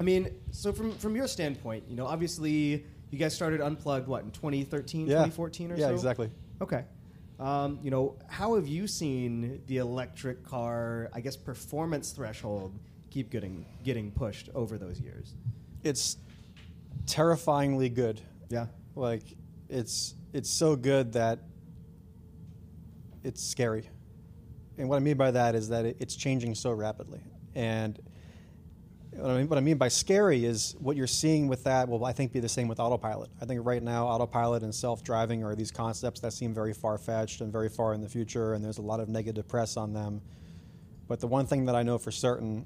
I mean, so from from your standpoint, you know, obviously you guys started Unplugged what in 2013, yeah. 2014 or yeah, so. exactly. Okay. Um, you know, how have you seen the electric car, I guess, performance threshold keep getting getting pushed over those years? It's terrifyingly good. Yeah. Like it's it's so good that it's scary. And what I mean by that is that it, it's changing so rapidly. And what I, mean, what I mean by scary is what you're seeing with that will, I think, be the same with autopilot. I think right now, autopilot and self driving are these concepts that seem very far fetched and very far in the future, and there's a lot of negative press on them. But the one thing that I know for certain,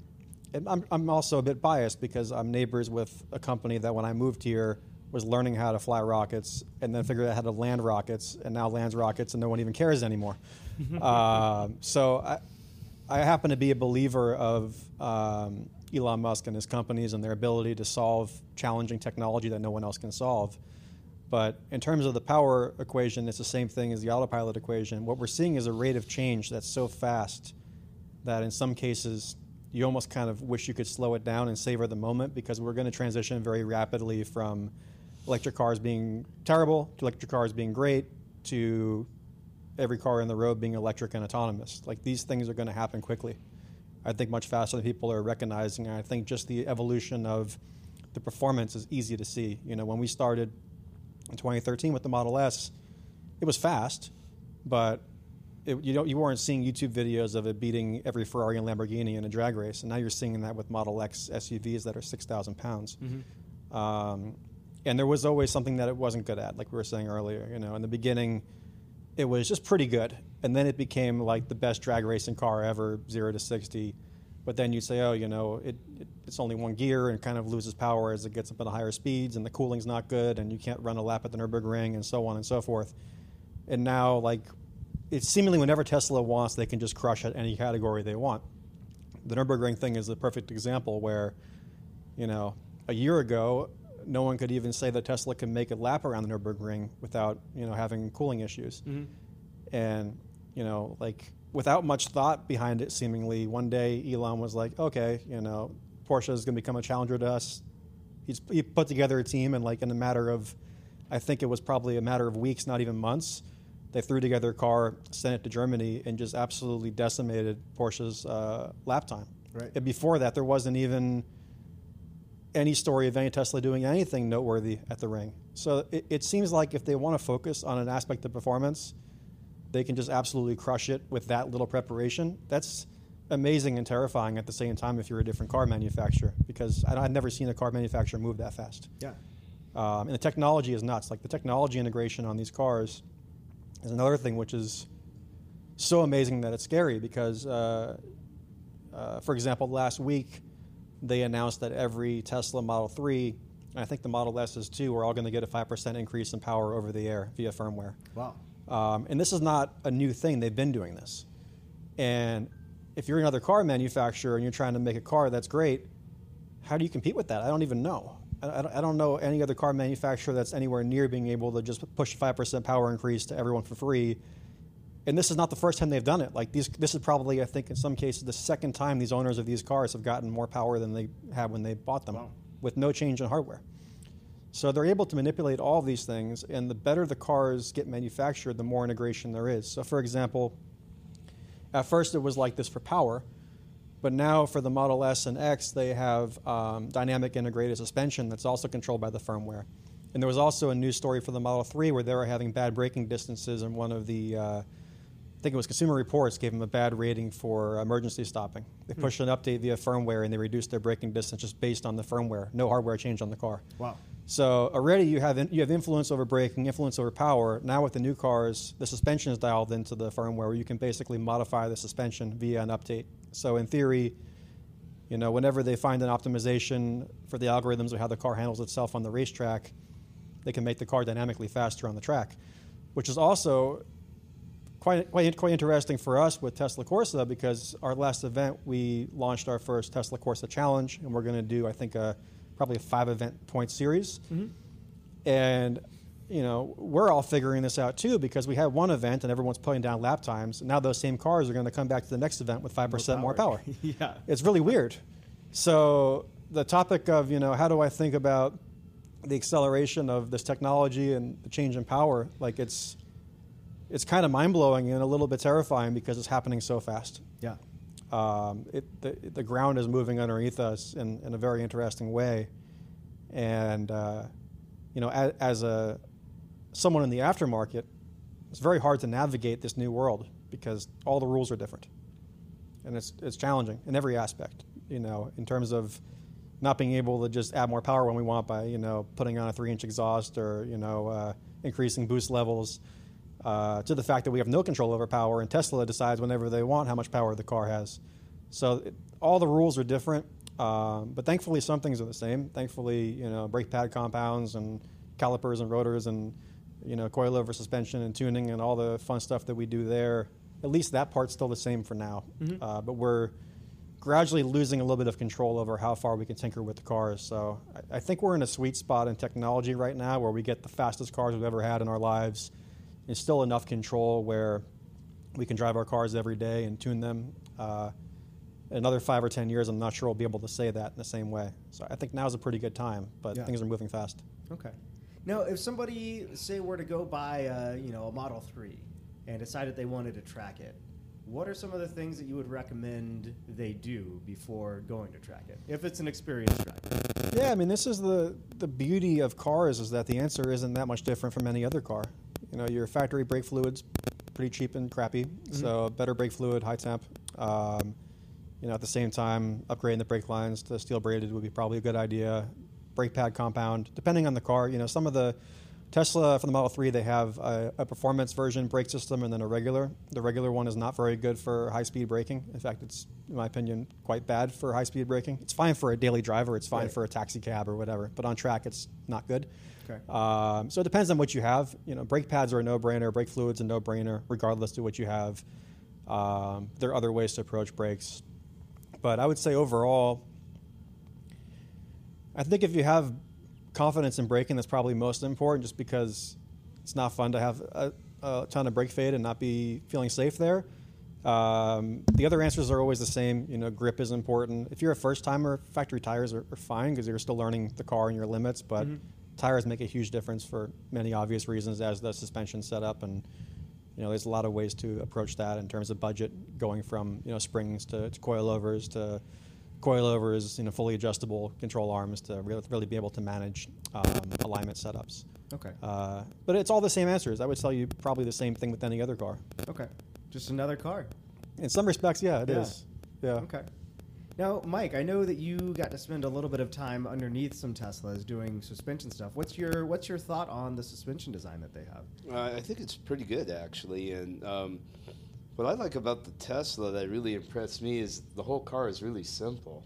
and I'm, I'm also a bit biased because I'm neighbors with a company that when I moved here was learning how to fly rockets and then figured out how to land rockets and now lands rockets and no one even cares anymore. um, so I, I happen to be a believer of um, Elon Musk and his companies and their ability to solve challenging technology that no one else can solve. But in terms of the power equation, it's the same thing as the autopilot equation. What we're seeing is a rate of change that's so fast that in some cases you almost kind of wish you could slow it down and savor the moment because we're going to transition very rapidly from electric cars being terrible to electric cars being great to every car in the road being electric and autonomous. Like these things are going to happen quickly. I think much faster than people are recognizing. And I think just the evolution of the performance is easy to see. You know, when we started in 2013 with the Model S, it was fast, but it, you don't you weren't seeing YouTube videos of it beating every Ferrari and Lamborghini in a drag race, and now you're seeing that with Model X SUVs that are 6,000 pounds. Um, and there was always something that it wasn't good at, like we were saying earlier. You know, in the beginning, it was just pretty good, and then it became like the best drag racing car ever, zero to 60. But then you say, oh, you know, it, it, it's only one gear and kind of loses power as it gets up into higher speeds, and the cooling's not good, and you can't run a lap at the Nürburgring, and so on and so forth. And now, like, it's seemingly whenever Tesla wants, they can just crush at any category they want. The Nürburgring thing is the perfect example where, you know, a year ago, no one could even say that Tesla can make a lap around the Nürburgring without, you know, having cooling issues. And, you know, like without much thought behind it, seemingly, one day Elon was like, okay, you know, Porsche is going to become a challenger to us. He's, he put together a team, and like in a matter of, I think it was probably a matter of weeks, not even months, they threw together a car, sent it to Germany, and just absolutely decimated Porsche's uh, lap time. Right. And before that, there wasn't even any story of any Tesla doing anything noteworthy at the ring. So it, it seems like if they want to focus on an aspect of performance, they can just absolutely crush it with that little preparation. That's amazing and terrifying at the same time if you're a different car manufacturer, because I, I've never seen a car manufacturer move that fast. Yeah. Um, and the technology is nuts. Like the technology integration on these cars is another thing which is so amazing that it's scary because, uh, uh, for example, last week they announced that every Tesla Model 3, and I think the Model S's too, are all going to get a 5% increase in power over the air via firmware. Wow. Um, and this is not a new thing, they've been doing this. And if you're another car manufacturer and you're trying to make a car that's great, how do you compete with that? I don't even know. I, I don't know any other car manufacturer that's anywhere near being able to just push 5% power increase to everyone for free. And this is not the first time they've done it. Like these, this is probably, I think, in some cases, the second time these owners of these cars have gotten more power than they had when they bought them, Wow. with no change in hardware. So they're able to manipulate all of these things, and the better the cars get manufactured, the more integration there is. So, for example, at first it was like this for power, but now for the Model S and X, they have um, dynamic integrated suspension that's also controlled by the firmware. And there was also a news story for the Model 3 where they were having bad braking distances, and one of the, uh, think it was Consumer Reports, gave them a bad rating for emergency stopping. They hmm. pushed an update via firmware and they reduced their braking distance just based on the firmware, no hardware change on the car. Wow. So already you have in, you have influence over braking, influence over power. Now with the new cars, the suspension is dialed into the firmware where you can basically modify the suspension via an update. So in theory, you know, whenever they find an optimization for the algorithms of how the car handles itself on the racetrack, they can make the car dynamically faster on the track, which is also quite, quite, quite interesting for us with Tesla Corsa because our last event we launched our first Tesla Corsa challenge, and we're going to do I think a probably a five event point series, mm-hmm. and you know we're all figuring this out too because we had one event and everyone's putting down lap times. And Now those same cars are going to come back to the next event with five percent more power. yeah. It's really weird. So the topic of you know how do I think about the acceleration of this technology and the change in power, like it's it's kind of mind blowing and a little bit terrifying because it's happening so fast. Yeah. Um, it, the, the ground is moving underneath us in, in a very interesting way, and uh, you know, as, as a someone in the aftermarket, it's very hard to navigate this new world because all the rules are different, and it's it's challenging in every aspect. You know, in terms of not being able to just add more power when we want by you know putting on a three-inch exhaust or you know uh, increasing boost levels. Uh, to the fact that we have no control over power, and Tesla decides whenever they want how much power the car has. So it, all the rules are different, um, but thankfully some things are the same. Thankfully, you know, brake pad compounds and calipers and rotors and you know coilover suspension and tuning and all the fun stuff that we do there. At least that part's still the same for now, uh, but we're gradually losing a little bit of control over how far we can tinker with the cars. So I, I think we're in a sweet spot in technology right now where we get the fastest cars we've ever had in our lives. It's still enough control where we can drive our cars every day and tune them. Uh, another five or ten years, I'm not sure we'll be able to say that in the same way. So I think now's a pretty good time, but Yeah. things are moving fast. Okay. Now, if somebody say were to go buy, a, you know, a Model Three and decided they wanted to track it, what are some of the things that you would recommend they do before going to track it? If it's an experienced driver. Yeah, I mean, this is the the beauty of cars is that the answer isn't that much different from any other car. You know, your factory brake fluid's pretty cheap and crappy, so better brake fluid, high temp. Um, you know, at the same time, upgrading the brake lines to steel braided would be probably a good idea. Brake pad compound, depending on the car. You know, some of the Tesla for the Model 3, they have a, a performance version brake system and then a regular. The regular one is not very good for high speed braking. In fact, it's, in my opinion, quite bad for high speed braking. It's fine for a daily driver, it's fine Right. for a taxi cab or whatever, but on track, it's not good. Okay. Um, so it depends on what you have. You know, brake pads are a no-brainer. Brake fluid's a no-brainer, regardless of what you have. Um, there are other ways to approach brakes, but I would say overall, I think if you have confidence in braking, that's probably most important. Just because it's not fun to have a, a ton of brake fade and not be feeling safe there. Um, the other answers are always the same. You know, grip is important. If you're a first timer, factory tires are, are fine because you're still learning the car and your limits. But tires make a huge difference for many obvious reasons, as the suspension setup, and you know, there's a lot of ways to approach that in terms of budget, going from you know springs to, to coilovers to coilovers, you know, fully adjustable control arms to really, really be able to manage um, alignment setups. Okay. Uh, but it's all the same answers. I would tell you probably the same thing with any other car. Okay. Just another car. In some respects, yeah, it is. Yeah. Yeah. Okay. Now, Mike, I know that you got to spend a little bit of time underneath some Teslas doing suspension stuff. What's your What's your thought on the suspension design that they have? Uh, I think it's pretty good actually, and um, what I like about the Tesla that really impressed me is the whole car is really simple,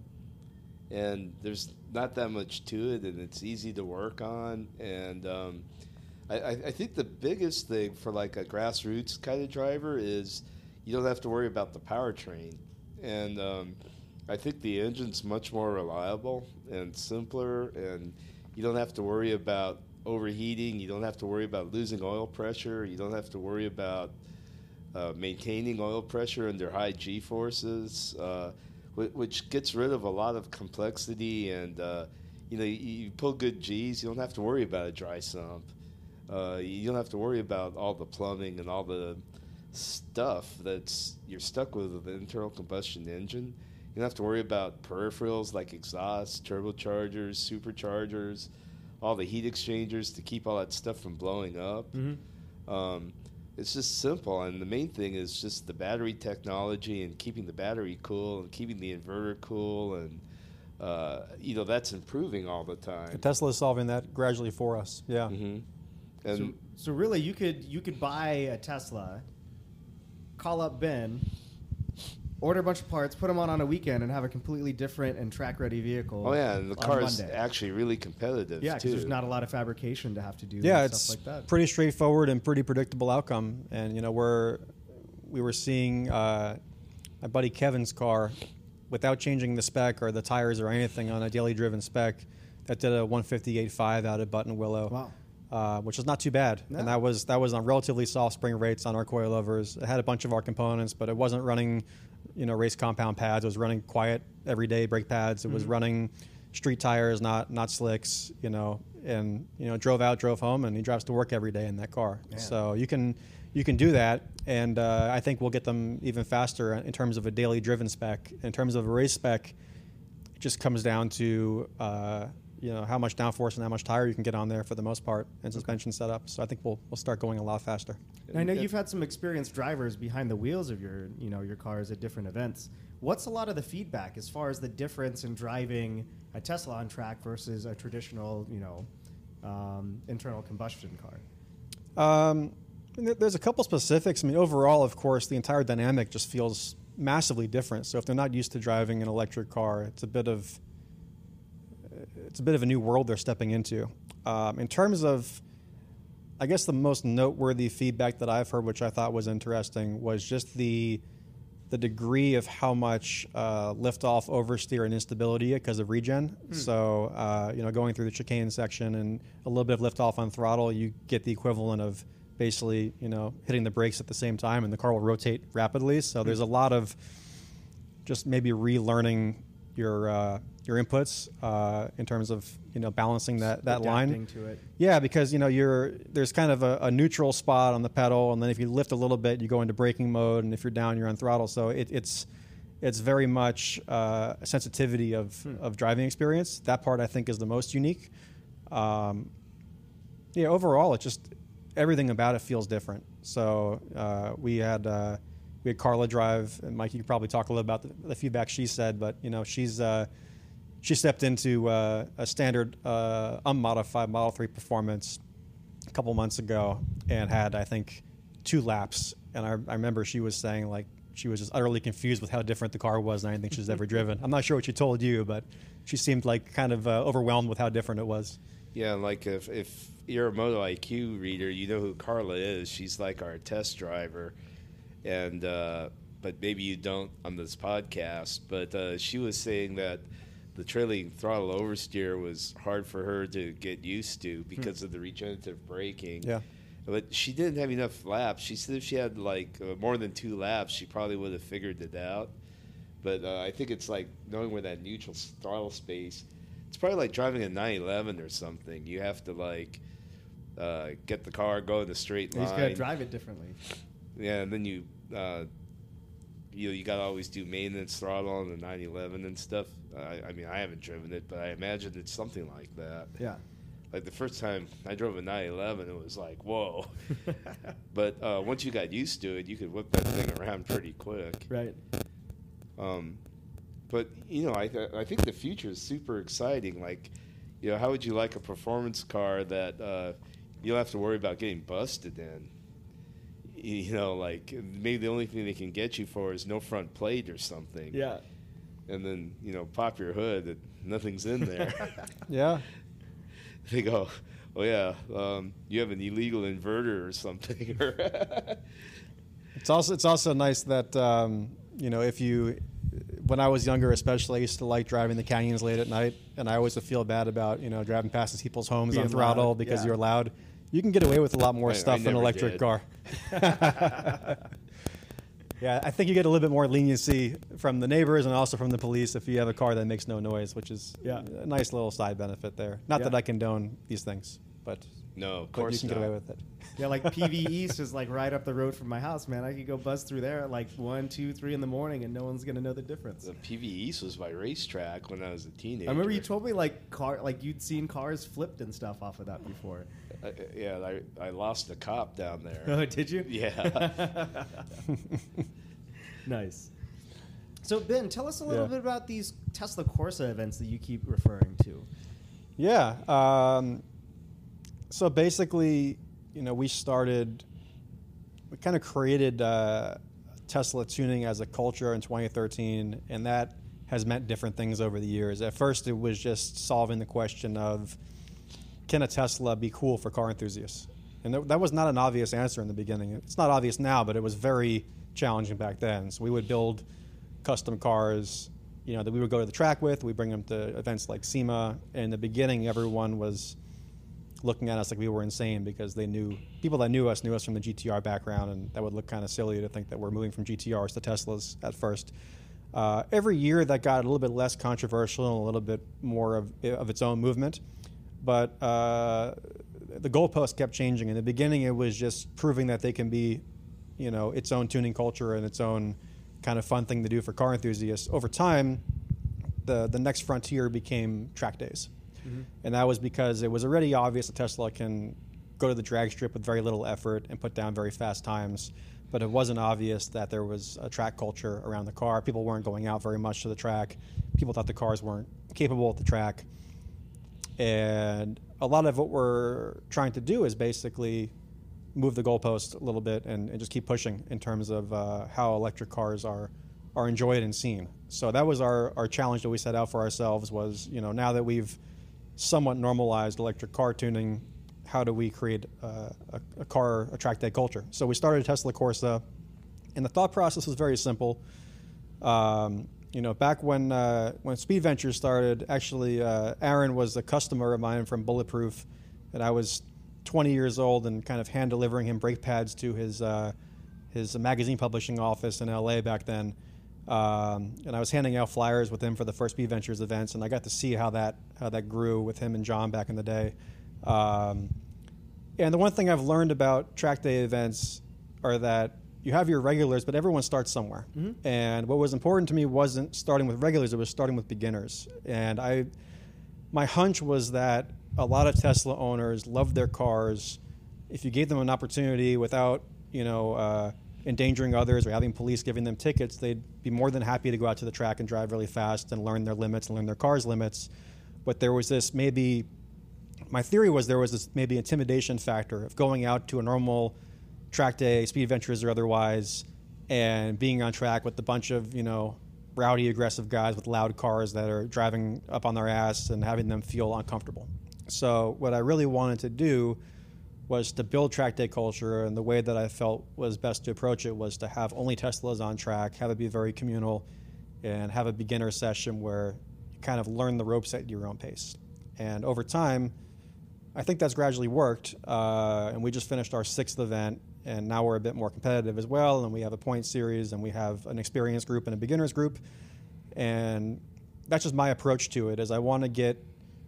and there's not that much to it, and it's easy to work on, and um, I, I think the biggest thing for like a grassroots kind of driver is you don't have to worry about the powertrain, and um, I think the engine's much more reliable and simpler, and you don't have to worry about overheating. You don't have to worry about losing oil pressure. You don't have to worry about uh, maintaining oil pressure under high G forces, uh, wh- which gets rid of a lot of complexity. And uh, you know, you, you pull good G's, you don't have to worry about a dry sump. Uh, you don't have to worry about all the plumbing and all the stuff that's you're stuck with with an internal combustion engine. You don't have to worry about peripherals like exhausts, turbochargers, superchargers, all the heat exchangers to keep all that stuff from blowing up. Mm-hmm. Um, it's just simple, and the main thing is just the battery technology and keeping the battery cool and keeping the inverter cool, and uh, you know that's improving all the time. Tesla is solving that gradually for us. Yeah. hmm And So, so really, you could you could buy a Tesla, call up Ben, order a bunch of parts, put them on on a weekend, and have a completely different and track ready vehicle. oh yeah, and the car is Monday. actually really competitive yeah, because there's not a lot of fabrication to have to do. Yeah, and it's stuff like that. pretty straightforward and pretty predictable outcome. And you know, we're we were seeing uh, my buddy Kevin's car without changing the spec or the tires or anything on a daily driven spec that did a 158.5 out of Buttonwillow. Wow. Uh, which is not too bad, No. and that was that was on relatively soft spring rates on our coilovers. It had a bunch of our components, but it wasn't running, you know, race compound pads. It was running quiet everyday brake pads. It was Mm-hmm. running street tires, not not slicks, you know, and you know drove out, drove home, and he drives to work every day in that car. Man. So you can you can do that, and uh, I think we'll get them even faster in terms of a daily driven spec. In terms of a race spec, it just comes down to uh, you know how much downforce and how much tire you can get on there for the most part, and suspension setup. So I think we'll we'll start going a lot faster. And I know you've had some experienced drivers behind the wheels of your, you know, your cars at different events. What's a lot of the feedback as far as the difference in driving a Tesla on track versus a traditional, you know, um, internal combustion car? Um, there's a couple specifics. I mean, overall, of course, the entire dynamic just feels massively different. So if they're not used to driving an electric car, it's a bit of it's a bit of a new world they're stepping into. Um, in terms of, I guess the most noteworthy feedback that I've heard, which I thought was interesting, was just the the degree of how much uh, liftoff, oversteer, and instability because of regen. So, uh, you know, going through the chicane section and a little bit of liftoff on throttle, you get the equivalent of basically, you know, hitting the brakes at the same time, and the car will rotate rapidly. So, there's a lot of just maybe relearning your uh, your inputs uh, in terms of you know balancing that that line. Adapting it. Yeah, because you know you're there's kind of a, a neutral spot on the pedal, and then if you lift a little bit, you go into braking mode, and if you're down, you're on throttle. So it, it's it's very much uh, a sensitivity of, of driving experience. That part I think is the most unique. Um, yeah, overall, it just everything about it feels different. So uh, we had uh, we had Carla drive, and Mike, you could probably talk a little about the, the feedback she said, but you know she's uh, she stepped into uh, a standard uh, unmodified Model 3 performance a couple months ago and had, I think, two laps. And I, I remember she was saying, like, she was just utterly confused with how different the car was than anything she's ever driven. I'm not sure what she told you, but she seemed like kind of uh, overwhelmed with how different it was. Yeah, like if if you're a MotoIQ reader, you know who Carla is. She's like our test driver, and uh, but maybe you don't on this podcast. But uh, she was saying that the trailing throttle oversteer was hard for her to get used to because of the regenerative braking. Yeah. But she didn't have enough laps. She said if she had like uh, more than two laps, she probably would have figured it out. But uh, I think it's like knowing where that neutral throttle space. It's probably like driving a 911 or something. You have to like uh, get the car go in a straight You line. just gotta drive it differently. Yeah, and then you you you gotta always do maintenance throttle on the 911 and stuff. I, I mean, I haven't driven it, but I imagine it's something like that. Yeah. Like the first time I drove a 911, it was like whoa. but uh, once you got used to it, you could whip that thing around pretty quick. Right. Um, but you know, I th- I think the future is super exciting. Like, you know, how would you like a performance car that uh, you don't have to worry about getting busted in? You know, like maybe the only thing they can get you for is no front plate or something. Yeah. And then you know, pop your hood, and nothing's in there. Yeah. they go, "Oh yeah, um, you have an illegal inverter or something." It's also it's also nice that um, you know if you when I was younger, especially, I used to like driving the canyons late at night, and I always would feel bad about you know driving past these people's homes Being on throttle loud, because yeah. you're loud. You can get away with a lot more I- I stuff in an electric did. car. yeah, I think you get a little bit more leniency from the neighbors and also from the police if you have a car that makes no noise, which is Yeah. a nice little side benefit there. Not that I condone these things, but, no, of but you can not. get away with it. Yeah, like PV East is like right up the road from my house, man. I could go buzz through there at like one, two, three in the morning, and no one's gonna know the difference. The PV East was my racetrack when I was a teenager. I remember you told me like car, like you'd seen cars flipped and stuff off of that before. I, yeah, I, I lost a cop down there. Oh, did you? Yeah. nice. So Ben, tell us a little Yeah. bit about these Tesla Corsa events that you keep referring to. Yeah. Um, so basically, you know, we started, we kind of created uh, Tesla tuning as a culture in 2013, and that has meant different things over the years. At first, it was just solving the question of can a Tesla be cool for car enthusiasts? And that, that was not an obvious answer in the beginning. It's not obvious now, but it was very challenging back then. So we would build custom cars, you know, that we would go to the track with. We bring them to events like SEMA. In the beginning, everyone was looking at us like we were insane because they knew people that knew us knew us from the GTR background, and that would look kind of silly to think that we're moving from GTRs to Teslas at first. Uh, every year, that got a little bit less controversial and a little bit more of, of its own movement, but uh, the goalpost kept changing. In the beginning, it was just proving that they can be, you know, its own tuning culture and its own kind of fun thing to do for car enthusiasts. Over time, the the next frontier became track days, and that was because it was already obvious that Tesla can go to the drag strip with very little effort and put down very fast times. But it wasn't obvious that there was a track culture around the car. People weren't going out very much to the track. People thought the cars weren't capable at the track. And a lot of what we're trying to do is basically move the goalpost a little bit and, and just keep pushing in terms of uh, how electric cars are are enjoyed and seen. So that was our, our challenge that we set out for ourselves was, you know, now that we've somewhat normalized electric car tuning, how do we create uh, a, a car, attract that culture? So we started Tesla Corsa, and the thought process was very simple. Um, you know, back when uh, when Speed Ventures started, actually, uh, Aaron was a customer of mine from Bulletproof, and I was 20 years old and kind of hand delivering him brake pads to his uh, his magazine publishing office in LA back then. Um, and I was handing out flyers with him for the first Speed Ventures events, and I got to see how that how that grew with him and John back in the day. Um, and the one thing I've learned about track day events are that you have your regulars, but everyone starts somewhere. And what was important to me wasn't starting with regulars; it was starting with beginners. And I, my hunch was that a lot of Tesla owners love their cars. If you gave them an opportunity without, you know, uh, endangering others or having police giving them tickets, they'd be more than happy to go out to the track and drive really fast and learn their limits and learn their car's limits. But there was this maybe my theory was there was this maybe intimidation factor of going out to a normal track day, Speed Ventures or otherwise, and being on track with a bunch of you know rowdy, aggressive guys with loud cars that are driving up on their ass and having them feel uncomfortable. So what I really wanted to do was to build track day culture, and the way that I felt was best to approach it was to have only Teslas on track, have it be very communal, and have a beginner session where you kind of learn the ropes at your own pace. And over time, I think that's gradually worked, uh, and we just finished our sixth event, and now we're a bit more competitive as well. And we have a point series, and we have an experienced group and a beginners group, and that's just my approach to it. Is I want to get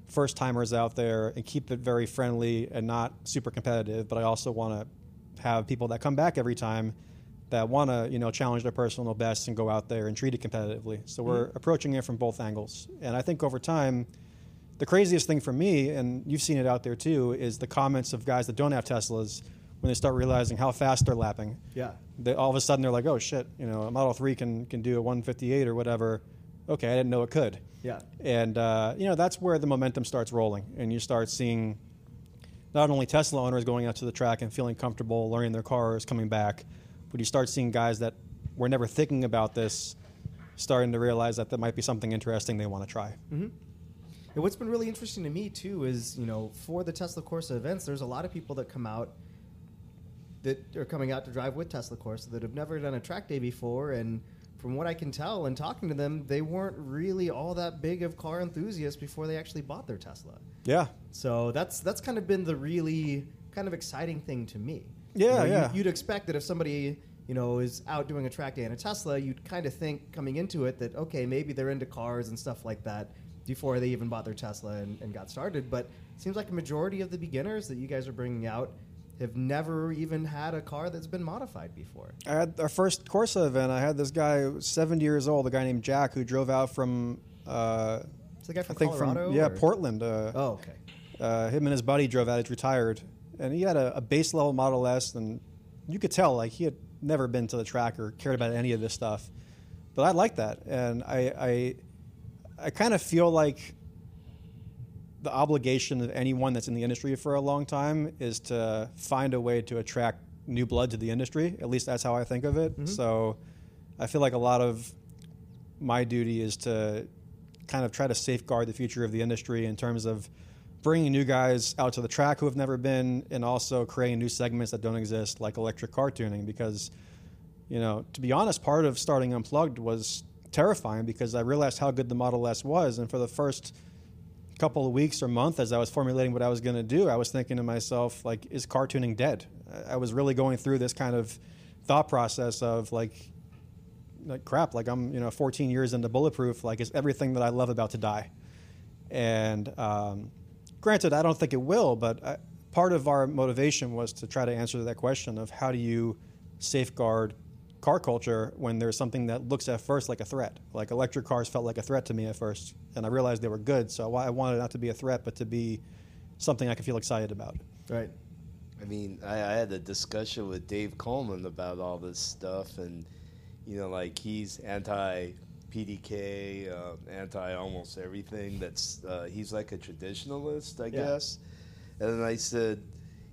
first timers out there and keep it very friendly and not super competitive, but I also want to have people that come back every time that want to you know challenge their personal best and go out there and treat it competitively. So we're mm-hmm. approaching it from both angles, and I think over time the craziest thing for me, and you've seen it out there too, is the comments of guys that don't have Teslas when they start realizing how fast they're lapping. Yeah. They, all of a sudden they're like, "Oh shit!" You know, a Model Three can can do a 158 or whatever. okay, I didn't know it could. Yeah. And uh, you know that's where the momentum starts rolling, and you start seeing not only Tesla owners going out to the track and feeling comfortable, learning their cars, coming back, but you start seeing guys that were never thinking about this starting to realize that that might be something interesting they want to try. Mm-hmm. And what's been really interesting to me too is, you know, for the Tesla Corsa events, there's a lot of people that come out that are coming out to drive with Tesla Corsa that have never done a track day before, and from what I can tell and talking to them, they weren't really all that big of car enthusiasts before they actually bought their Tesla. Yeah. So that's that's kind of been the really kind of exciting thing to me. Yeah, You know, yeah. You, you'd expect that if somebody you know is out doing a track day in a Tesla, you'd kind of think coming into it that okay, maybe they're into cars and stuff like that before they even bought their Tesla and, and got started. But it seems like a majority of the beginners that you guys are bringing out have never even had a car that's been modified before. I had our first Corsa event. I had this guy, 70 years old, a guy named Jack, who drove out from, uh, Is the guy from I think Colorado? from yeah or- Portland. Uh, Oh, okay. uh, him and his buddy drove out. He's retired, and he had a, a base level Model S, and you could tell like he had never been to the track or cared about any of this stuff. But I like that, and I I, I kind of feel like the obligation of anyone that's in the industry for a long time is to find a way to attract new blood to the industry. At least that's how I think of it. Mm-hmm. So I feel like a lot of my duty is to kind of try to safeguard the future of the industry in terms of bringing new guys out to the track who have never been and also creating new segments that don't exist like electric car tuning because you know to be honest part of starting unplugged was terrifying because i realized how good the model s was and for the first couple of weeks or month as i was formulating what i was going to do i was thinking to myself like is car tuning dead? I- was really going through this kind of thought process of like like crap like i'm you know 14 years into bulletproof like is everything that i love about to die? And um, granted i don't think it will but I, part of our motivation was to try to answer that question of how do you safeguard car culture when there's something that looks at first like a threat like electric cars felt like a threat to me at first and i realized they were good so i wanted it not to be a threat but to be something i could feel excited about Right. I mean, I, I had a discussion with Dave Coleman about all this stuff, and you know, like he's anti PDK, uh, anti almost everything. That's uh, he's like a traditionalist, I Yeah. guess. And then I said,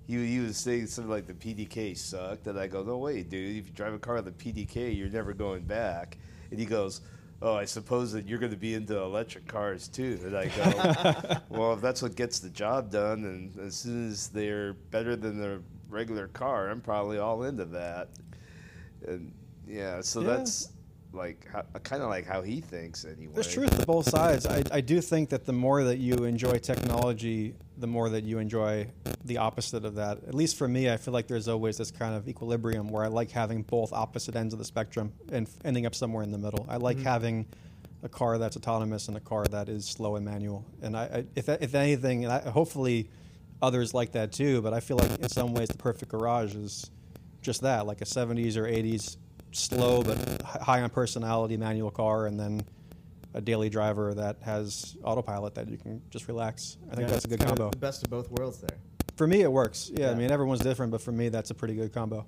he, he was saying something like the PDK sucked, and I go, no wait, dude, if you drive a car with a PDK, you're never going back. And he goes. Oh, I suppose that you're going to be into electric cars too. And I go, well, if that's what gets the job done, and as soon as they're better than the regular car, I'm probably all into that. And yeah, so Yeah. that's like kind of like how he thinks anyway. There's truth to both sides. I, I do think that the more that you enjoy technology, the more that you enjoy the opposite of that. At least for me, I feel like there's always this kind of equilibrium where I like having both opposite ends of the spectrum and f- ending up somewhere in the middle. I like mm-hmm. having a car that's autonomous and a car that is slow and manual. And I, I if, if anything, and I, hopefully others like that too, but I feel like in some ways the perfect garage is just that, like a 70s or 80s slow but h- high on personality manual car, and then a daily driver that has autopilot that you can just relax. I think Yeah, that's a good it's kind of combo. The best of both worlds there. For me, it works. Yeah, Yeah. I mean everyone's different, but for me, that's a pretty good combo.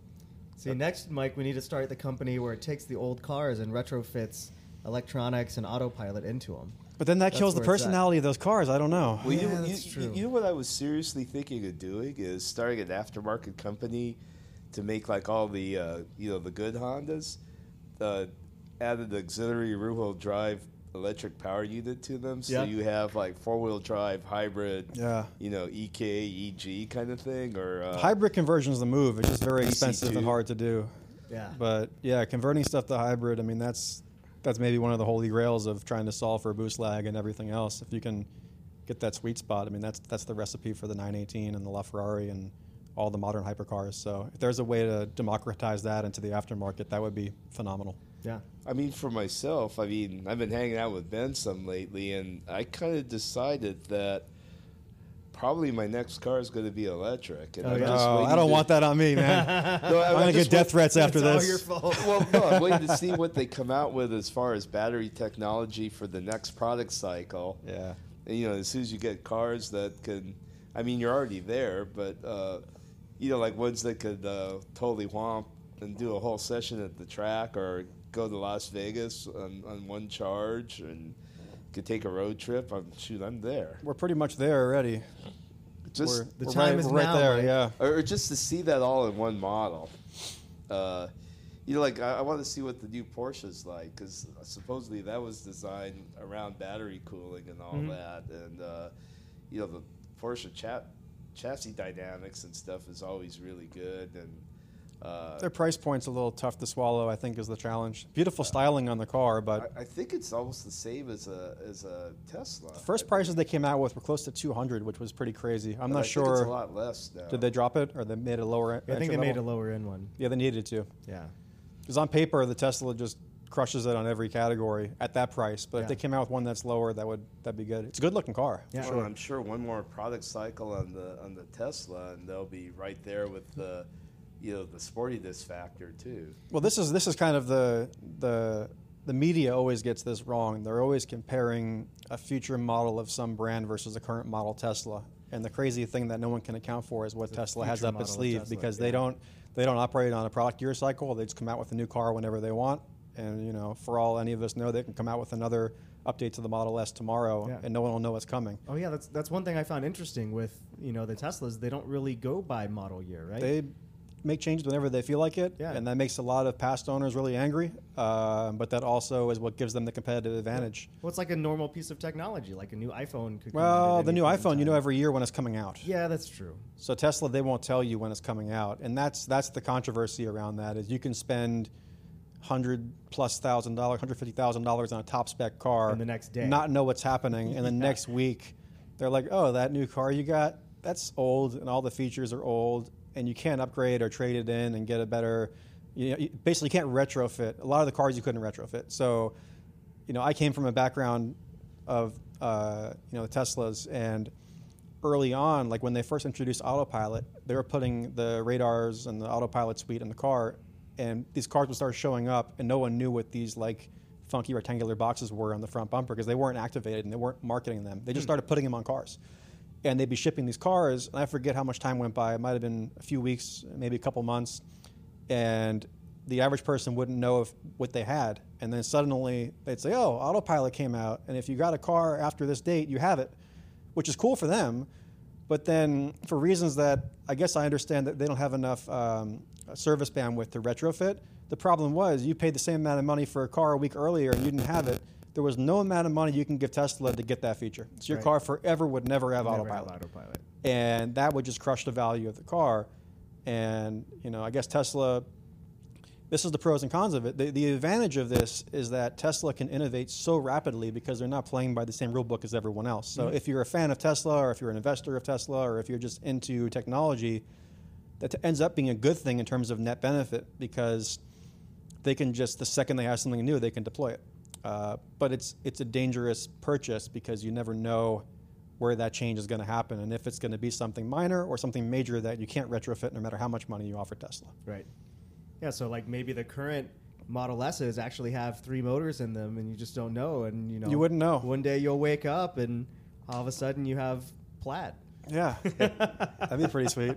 See, next, Mike, we need to start the company where it takes the old cars and retrofits electronics and autopilot into them. But then that That's kills the where it's at. personality of those cars. I don't know. Well, you, Yeah, know, you, that's you- true. you know what I was seriously thinking of doing is starting an aftermarket company to make like all the uh, you know the good Hondas, uh, add an auxiliary rear-wheel drive electric power unit to them, so Yeah. you have like four-wheel drive hybrid, Yeah. you know EK EG kind of thing, or uh, Hybrid conversion's the move. It's just very expensive and hard to do. Yeah. But yeah, converting stuff to hybrid, I mean that's that's maybe one of the holy grails of trying to solve for boost lag and everything else. If you can get that sweet spot, I mean that's that's the recipe for the 918 and the LaFerrari and all the modern hypercars. So if there's a way to democratize that into the aftermarket, that would be phenomenal. Yeah. I mean, for myself, I mean, I've been hanging out with Ben some lately, and I kind of decided that probably my next car is going to be electric. And Oh, I'm yeah. just Oh, I don't to- want that on me, man. No, I'm gonna get death wait- threats after it's all this. your fault. Well, no, I'm waiting to see what they come out with as far as battery technology for the next product cycle. Yeah. And, you know, as soon as you get cars that can, I mean, you're already there, but uh, you know, like ones that could uh, totally whomp and do a whole session at the track, or go to Las Vegas on, on one charge and could take a road trip. I'm shoot, I'm there. We're pretty much there already. Just we're, the we're time right, is right now, there. Mike. Yeah. or, or just to see that all in one model. Uh, you know, like I, I want to see what the new Porsche is like because supposedly that was designed around battery cooling and all Mhm. that, and uh, you know the Porsche cha- chassis dynamics and stuff is always really good, and uh, Their price point's a little tough to swallow. I think is the challenge. Beautiful styling on the car, but I, I think it's almost the same as a as a Tesla. the first I prices think. they came out with were close to 200, which was pretty crazy. I'm But not I sure. Think it's a lot less now. Did they drop it or they made a lower? I think entry they made a lower end one. Yeah, they needed to. Yeah. Because on paper, the Tesla just crushes it on every category at that price. But Yeah. if they came out with one that's lower, that would that'd be good. It's a good looking car. Yeah. Well, I'm sure one more product cycle on the on the Tesla, and they'll be right there with the, you know, the sportiness factor too. Well, this is this is kind of the the the media always gets this wrong. They're always comparing a future model of some brand versus a current model Tesla. And the crazy thing that no one can account for is what The Tesla has up its sleeve Tesla, because yeah. they don't they don't operate on a product year cycle. They just come out with a new car whenever they want. And you know, for all any of us know, they can come out with another update to the Model S tomorrow, Yeah. and no one will know what's coming. Oh yeah, that's that's one thing I found interesting with you know the Teslas. They don't really go by model year, right? They make changes whenever they feel like it, Yeah. and that makes a lot of past owners really angry. Uh, but that also is what gives them the competitive advantage. well, it's like a normal piece of technology, like a new iPhone could. come out Well, the new iPhone, you know every year when it's coming out. Yeah, that's true. So Tesla, they won't tell you when it's coming out, and that's that's the controversy around that. Is you can spend hundred plus thousand dollars, hundred fifty thousand dollars on a top spec car, And the next day. not know what's happening, and the next week, they're like, "Oh, that new car you got, that's old, and all the features are old, and you can't upgrade or trade it in and get a better." You, know, you basically can't retrofit. A lot of the cars you couldn't retrofit. So, you know, I came from a background of uh, you know the Teslas and early on, like when they first introduced autopilot, they were putting the radars and the autopilot suite in the car, and these cars would start showing up, and no one knew what these like funky rectangular boxes were on the front bumper because they weren't activated and they weren't marketing them. They just started putting them on cars, and they'd be shipping these cars. And I forget how much time went by. It might have been a few weeks, maybe a couple months, and the average person wouldn't know if what they had. And then suddenly they'd say, "Oh, autopilot came out, and if you got a car after this date, you have it." which is cool for them. But then, for reasons that I guess I understand that they don't have enough um, service bandwidth to retrofit. The problem was you paid the same amount of money for a car a week earlier and you didn't have it. There was no amount of money you can give Tesla to get that feature. So your Right. car forever would never have Never autopilot, had autopilot. and that would just crush the value of the car. And you know, I guess Tesla. This is the pros and cons of it. The, the advantage of this is that Tesla can innovate so rapidly because they're not playing by the same rule book as everyone else. So mm-hmm. if you're a fan of Tesla, or if you're an investor of Tesla, or if you're just into technology, that ends up being a good thing in terms of net benefit because they can just the second they have something new, they can deploy it. Uh, but it's it's a dangerous purchase because you never know where that change is going to happen and if it's going to be something minor or something major that you can't retrofit no matter how much money you offer Tesla. Right. Yeah, so like maybe the current Model S's actually have three motors in them, and you just don't know. And you know, You wouldn't know. One day you'll wake up, and all of a sudden you have plaid. Yeah, that'd be pretty sweet.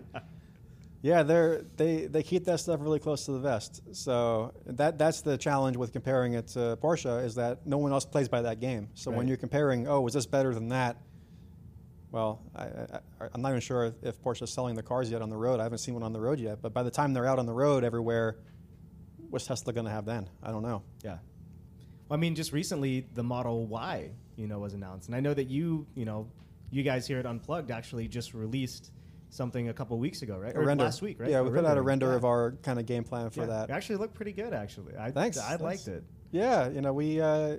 Yeah, they're, they they keep that stuff really close to the vest. So that that's the challenge with comparing it to Porsche is that no one else plays by that game. So when you're comparing, oh, is this better than that? Well, I, I, I'm not even sure if, if Porsche is selling the cars yet on the road. I haven't seen one on the road yet. But by the time they're out on the road everywhere, what's Tesla going to have then? I don't know. Yeah. Well, I mean, just recently the Model Y, you know, was announced, and I know that you, you know, you guys here at Unplugged actually just released something a couple weeks ago, right? A Or render. last week, right? Yeah, we put out a render Yeah. of our kind of game plan for Yeah, that. It actually looked pretty good, actually. I, Thanks. I liked it. Yeah, you know, we uh,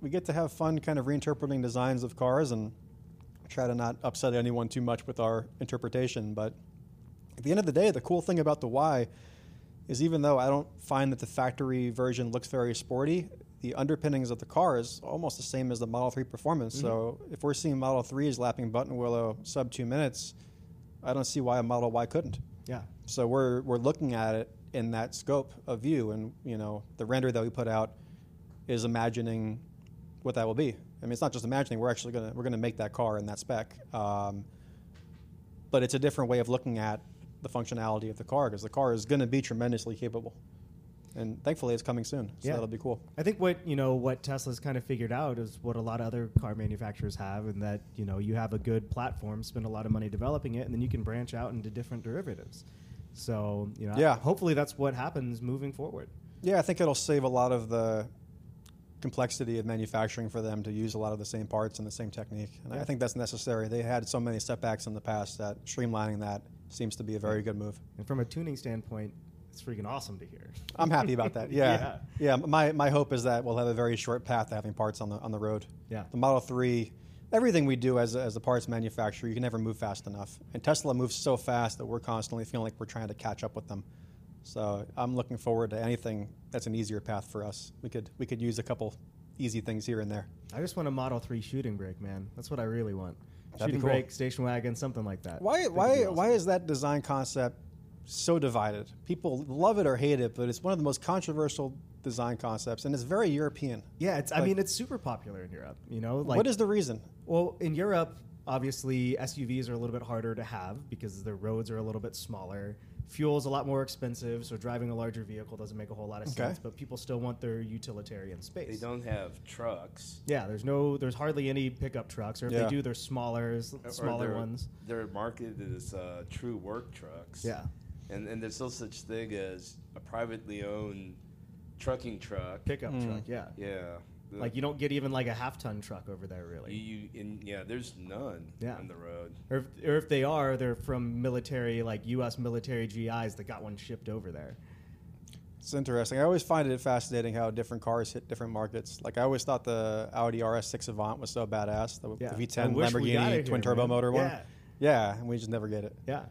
we get to have fun kind of reinterpreting designs of cars and try to not upset anyone too much with our interpretation. But at the end of the day, the cool thing about the Y is even though I don't find that the factory version looks very sporty, the underpinnings of the car is almost the same as the Model 3 performance. So if we're seeing Model 3s lapping Buttonwillow sub two minutes, I don't see why a Model Y couldn't. Yeah. So we're we're looking at it in that scope of view, and you know the render that we put out is imagining what that will be. I mean, it's not just imagining; we're actually gonna we're gonna make that car in that spec. Um, but it's a different way of looking at the functionality of the car because the car is going to be tremendously capable. And thankfully it's coming soon. So Yeah. that'll be cool. I think what you know what Tesla's kind of figured out is what a lot of other car manufacturers have, and that you know you have a good platform, spend a lot of money developing it, and then you can branch out into different derivatives. So you know, Yeah. hopefully that's what happens moving forward. Yeah, I think it'll save a lot of the complexity of manufacturing for them to use a lot of the same parts and the same technique. And Yeah. I think that's necessary. They had so many setbacks in the past that streamlining that seems to be a very good move. And from a tuning standpoint, it's freaking awesome to hear. I'm happy about that. Yeah. yeah. My, my hope is that we'll have a very short path to having parts on the, on the road. Yeah. The Model 3, everything we do as a, as a parts manufacturer, you can never move fast enough. And Tesla moves so fast that we're constantly feeling like we're trying to catch up with them. So I'm looking forward to anything that's an easier path for us. We could, we could use a couple easy things here and there. I just want a Model 3 shooting brake, man. That's what I really want. That'd shooting cool. brake, station wagon, something like that. Why, it'd why, awesome. why is that design concept so divided? People love it or hate it, but it's one of the most controversial design concepts, and it's very European. Yeah, it's. I mean, it's super popular in Europe. You know, like what is the reason? Well, in Europe, obviously SUVs are a little bit harder to have because the roads are a little bit smaller. Fuel's a lot more expensive, so driving a larger vehicle doesn't make a whole lot of Okay. sense. But people still want their utilitarian space. They don't have trucks. Yeah, there's no, there's hardly any pickup trucks, or if Yeah. they do, they're smaller, s- or smaller they're- ones. They're marketed as uh, true work trucks. Yeah, And, and there's no such thing as a privately owned trucking truck. pickup Mm. truck. Yeah, Yeah. The- like you don't get even like a half ton truck over there, really. You, you and yeah, there's none Yeah. on the road. or, if, or if they are, they're from military, like U.S. military GIs that got one shipped over there. It's interesting. I always find it fascinating how different cars hit different markets. Like I always thought the Audi RS6 Avant was so badass, the, Yeah. the I V10 wish we got it Lamborghini here, twin turbo man. motor one. Yeah. Yeah, and we just never get it. Yeah.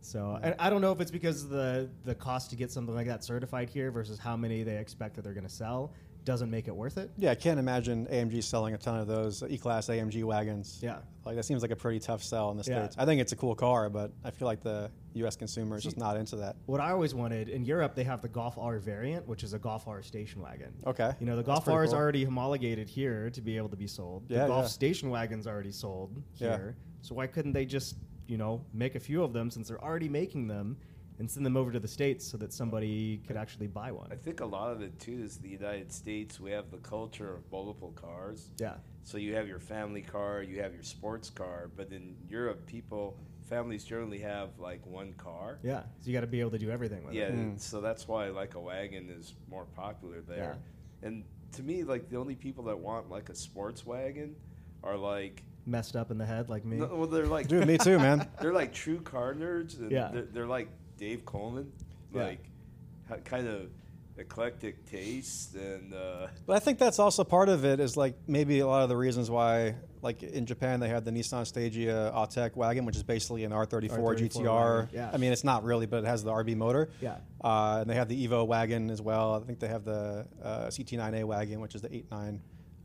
So and I don't know if it's because the the cost to get something like that certified here versus how many they expect that they're going to sell doesn't make it worth it. Yeah, I can't imagine AMG selling a ton of those E-Class AMG wagons. Yeah. Like that seems like a pretty tough sell in the Yeah. states. I think it's a cool car, but I feel like the U.S. consumer is just not into that. What I always wanted in Europe, they have the Golf R variant, which is a Golf R station wagon. Okay, You know, the Golf R is already homologated here to be able to be sold. Yeah, the Golf yeah. station wagon's already sold Yeah. here. So why couldn't they just, you know, make a few of them since they're already making them and send them over to the States so that somebody could actually buy one? I think a lot of it too is the United States. We have the culture of multiple cars. Yeah. So you have your family car, you have your sports car, but in Europe, people families generally have like one car. Yeah. So you got to be able to do everything with Yeah, it. Mm. so that's why like a wagon is more popular there. Yeah. And to me, like the only people that want like a sports wagon are like Messed up in the head like me. no, well, they're like Dude, me too, man. they're like true car nerds. And Yeah. they're, they're like Dave Coleman, Yeah. like ha- kind of eclectic taste and uh, But I think that's also part of it. Is like maybe a lot of the reasons why, like in Japan, they had the Nissan Stagea Autech wagon, which is basically an R34, R34 GTR. wagon, yeah. I mean, it's not really, but it has the RB motor. Yeah. Uh, and they have the Evo wagon as well. I think they have the uh, CT9A wagon, which is the 8.9.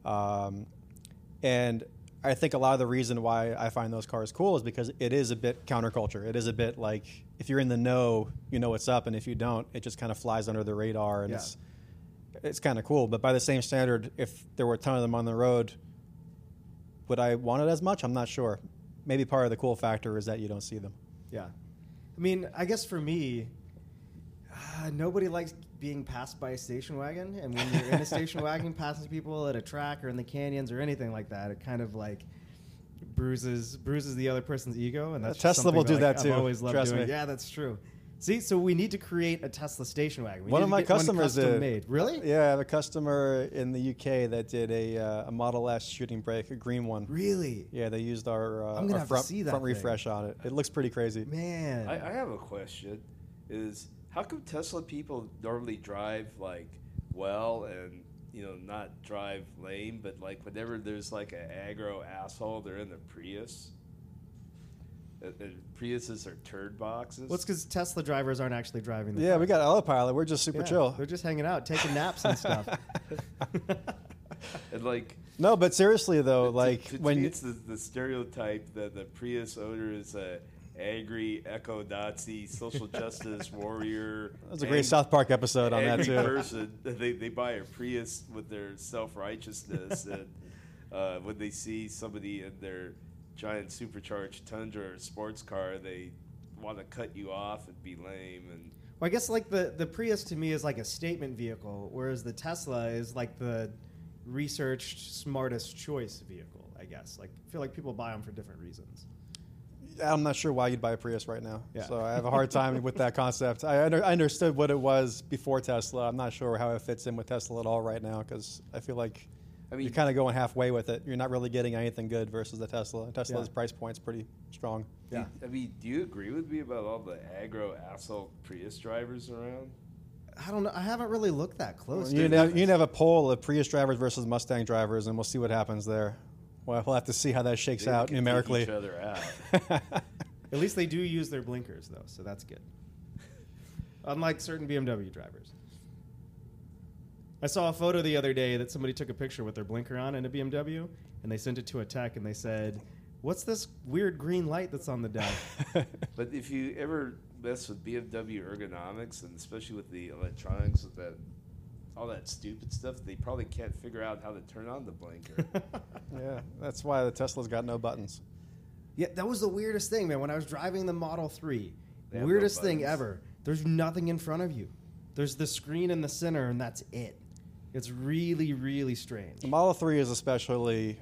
Um, and I think a lot of the reason why I find those cars cool is because it is a bit counterculture. It is a bit like if you're in the know, you know what's up, and if you don't, it just kind of flies under the radar, and Yeah. it's it's kind of cool. But by the same standard, if there were a ton of them on the road, would I want it as much? I'm not sure. Maybe part of the cool factor is that you don't see them. Yeah. I mean, I guess for me, uh, nobody likes being passed by a station wagon. And when you're in a station wagon passing people at a track or in the canyons or anything like that, it kind of like bruises bruises the other person's ego. And Uh, that's just Tesla will do like, that too. I've always loved Trust doing. me. Yeah, that's true. See, so we need to create a Tesla station wagon. We one need of to my get one customers custom did. made. Really? Yeah, I have a customer in the UK that did a, uh, a Model S shooting brake, a green one. Really? Yeah, they used our, uh, I'm our front, see that front refresh on it. It looks pretty crazy. Man. I, I have a question: Is how come Tesla people normally drive like well and you know not drive lame, but like whenever there's like an aggro asshole, they're in the Prius. Uh, uh, Priuses are turd boxes. well, it's because Tesla drivers aren't actually driving the Yeah, car. we got autopilot. We're just super Yeah, chill. They're just hanging out, taking naps and stuff. and like No, but seriously though, to- like to, to when me you, it's the, the stereotype that the Prius owner is a angry echo Nazi social justice warrior. that was a great ang- South Park episode on that too. person. They, they buy a Prius with their self righteousness, and uh, when they see somebody in their giant supercharged Tundra or sports car, they want to cut you off and be lame. And Well, I guess like the the Prius to me is like a statement vehicle, whereas the Tesla is like the researched smartest choice vehicle. I guess like I feel like people buy them for different reasons. I'm not sure why you'd buy a Prius right now. Yeah. So I have a hard time with that concept. I, under, I understood what it was before Tesla. I'm not sure how it fits in with Tesla at all right now because I feel like I mean- you're kind of going halfway with it. You're not really getting anything good versus the Tesla. Tesla's Yeah. price point's pretty strong. Yeah. I mean, do you agree with me about all the aggro asshole Prius drivers around? I don't know. I haven't really looked that close. You to can, have, you can have a poll of Prius drivers versus Mustang drivers, and we'll see what happens there. Well, we'll have to see how that shakes Maybe we out can take numerically. each other out. At least they do use their blinkers though, so that's good. Unlike certain BMW drivers. I saw a photo the other day that somebody took a picture with their blinker on in a BMW, and they sent it to a tech, and they said, "What's this weird green light that's on the dash?" But if you ever mess with BMW ergonomics, and especially with the electronics, with that all that stupid stuff, they probably can't figure out how to turn on the blinker. yeah, that's why the Tesla's got no buttons. Yeah, that was the weirdest thing, man. When I was driving the Model 3, They have no weirdest thing buttons. ever. There's nothing in front of you. There's the screen in the center, and that's it. It's really, really strange. The Model 3 is especially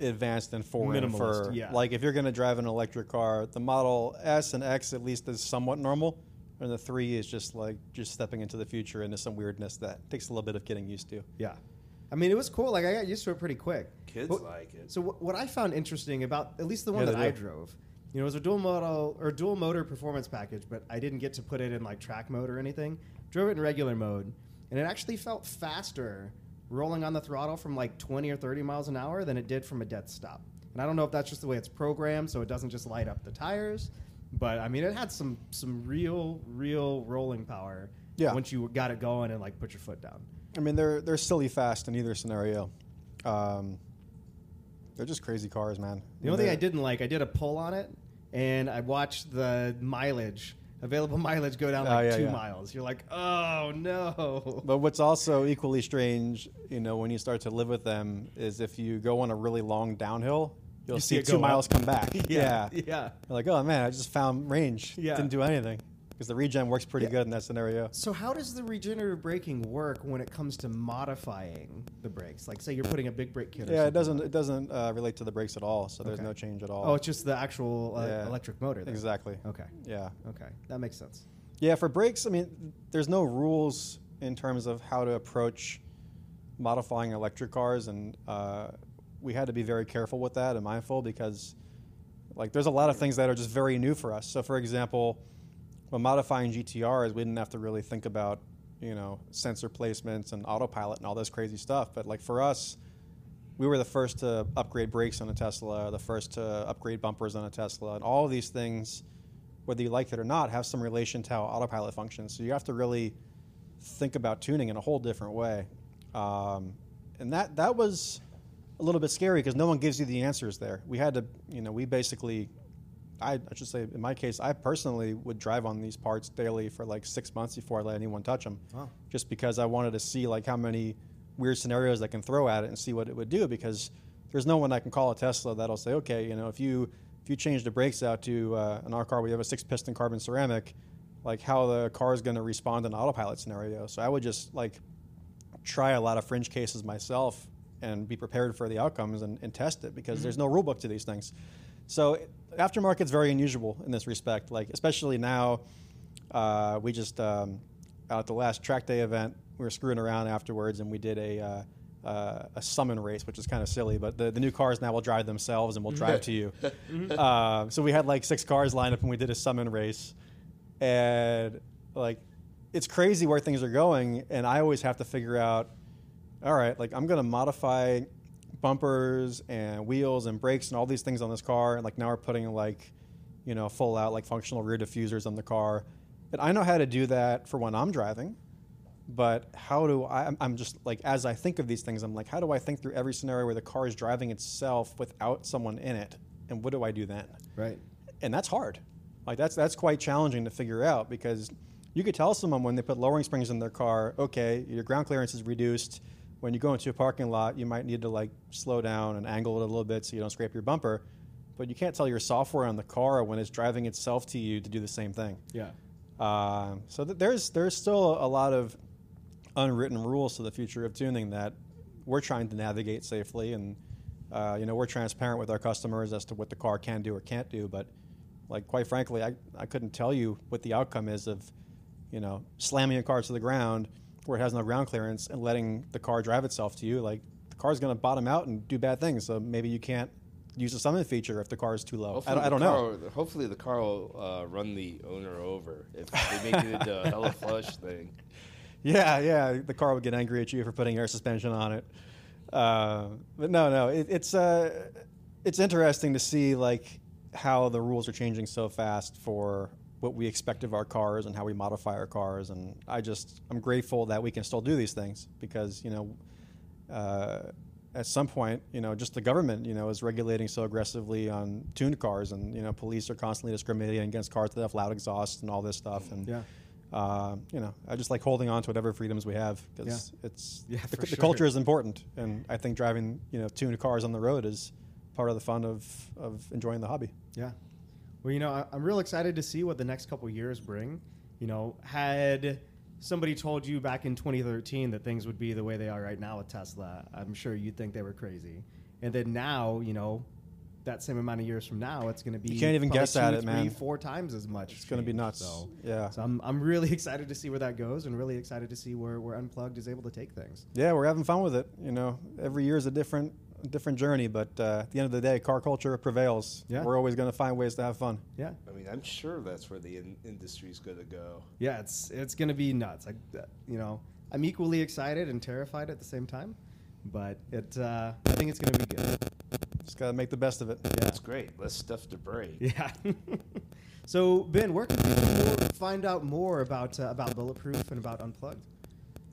advanced and foreign Minimalist, for yeah. like if you're going to drive an electric car, the Model S and X at least is somewhat normal, and the 3 is just like just stepping into the future into some weirdness that takes a little bit of getting used to. Yeah. I mean, it was cool. Like, I got used to it pretty quick. Kids But- like it. So, what, what I found interesting about at least the one Yeah, that I drove, you know, it was a dual model or dual motor performance package, but I didn't get to put it in like track mode or anything. Drove it in regular mode, and it actually felt faster rolling on the throttle from like 20 or 30 miles an hour than it did from a dead stop. And I don't know if that's just the way it's programmed, so it doesn't just light up the tires. But I mean, it had some some real, real rolling power. Yeah. Once you got it going and like put your foot down. I mean, they're they're silly fast in either scenario. Um, they're just crazy cars, man. The only thing I didn't like, I did a pull on it, and I watched the mileage, available mileage, go down Oh, like yeah, two yeah. miles. You're like, oh no. But what's also equally strange, you know, when you start to live with them, is if you go on a really long downhill, you'll You see see, it two go miles up. come back. yeah, yeah. yeah. You're like, oh man, I just found range. Yeah. Didn't do anything. Because the regen works pretty Yeah. good in that scenario. So how does the regenerative braking work when it comes to modifying the brakes? Like, say you're putting a big brake kit. or Yeah, it doesn't on it doesn't uh, relate to the brakes at all, so there's Okay. no change at all. Oh, it's just the actual uh, Yeah. electric motor. Then. exactly. Okay. Yeah. Okay, that makes sense. Yeah, for brakes, I mean, there's no rules in terms of how to approach modifying electric cars, and uh, we had to be very careful with that and mindful because, like, there's a lot of things that are just very new for us. So, for example, when modifying GTRs, we didn't have to really think about, you know, sensor placements and autopilot and all this crazy stuff. But like for us, we were the first to upgrade brakes on a Tesla, the first to upgrade bumpers on a Tesla, and all of these things, whether you like it or not, have some relation to how autopilot functions. So you have to really think about tuning in a whole different way, um, and that that was a little bit scary because no one gives you the answers there. We had to, you know, we basically. I, I should say, in my case, I personally would drive on these parts daily for like six months before I let anyone touch them, Wow. just because I wanted to see like how many weird scenarios I can throw at it and see what it would do. Because there's no one I can call a Tesla that'll say, okay, you know, if you if you change the brakes out to uh, in our car, we have a six piston carbon ceramic, like how the car is going to respond in an autopilot scenario. So I would just like try a lot of fringe cases myself and be prepared for the outcomes and, and test it because there's no rule book to these things. So aftermarket's very unusual in this respect. Like especially now, uh, we just um, out at the last track day event, we were screwing around afterwards, and we did a. Uh, uh, a summon race, which is kind of silly, but the, the new cars now will drive themselves and will drive to you. Uh, so we had like six cars lined up and we did a summon race. And like, it's crazy where things are going. And I always have to figure out all right, like I'm going to modify bumpers and wheels and brakes and all these things on this car. And like now we're putting like, you know, full out like functional rear diffusers on the car. And I know how to do that for when I'm driving. But how do I? I'm- I'm just like, as I think of these things, I'm like, how do I think through every scenario where the car is driving itself without someone in it? And what do I do then? Right. and that's hard. Like that's that's quite challenging to figure out because you could tell someone when they put lowering springs in their car, okay, your ground clearance is reduced. When you go into a parking lot, you might need to like slow down and angle it a little bit so you don't scrape your bumper. But you can't tell your software on the car when it's driving itself to you to do the same thing. Yeah. Uh, so th- there's there's still a lot of unwritten rules to the future of tuning that we're trying to navigate safely, and uh, you know we're transparent with our customers as to what the car can do or can't do. But like quite frankly, I, I couldn't tell you what the outcome is of you know slamming a car to the ground where it has no ground clearance and letting the car drive itself to you. Like the car's going to bottom out and do bad things. So maybe you can't use the summon feature if the car is too low. I, don't- I don't know. will- hopefully, the car will uh, run the owner over if they make it into a hella flush thing. Yeah, yeah. The car would get angry at you for putting air suspension on it. Uh, but no, no. It, it's uh, it's interesting to see like how the rules are changing so fast for what we expect of our cars and how we modify our cars. And I just I'm grateful that we can still do these things because you know. Uh, at some point, you know, just the government, you know, is regulating so aggressively on tuned cars, and you know, police are constantly discriminating against cars that have loud exhaust and all this stuff. And Yeah. uh, you know, I just like holding on to whatever freedoms we have because it's Yeah, the, the sure. culture is important, and I think driving you know tuned cars on the road is part of the fun of of enjoying the hobby. Yeah. Well, you know, I, I'm real excited to see what the next couple years bring. You know, had somebody told you back in 2013 that things would be the way they are right now with Tesla, I'm sure you'd think they were crazy. And then now, you know, that same amount of years from now, it's going to be You can't even guess at two, it, three, man. Four times as much. It's gonna be nuts. So, Yeah. So I'm, I'm really excited to see where that goes, and really excited to see where where Unplugged is able to take things. Yeah, we're having fun with it. You know, every year is a different different journey, but uh, at the end of the day, car culture prevails. Yeah. We're always going to find ways to have fun. Yeah. I mean, I'm sure that's where the in- industry's going to go. Yeah, it's it's gonna be nuts. I, uh, you know, I'm equally excited and terrified at the same time, but it uh, I think it's gonna be good. Just got to make the best of it. Yeah, That's great. Less stuff to break. yeah. so Ben, where can people more, find out more about uh, about Bulletproof and about Unplugged?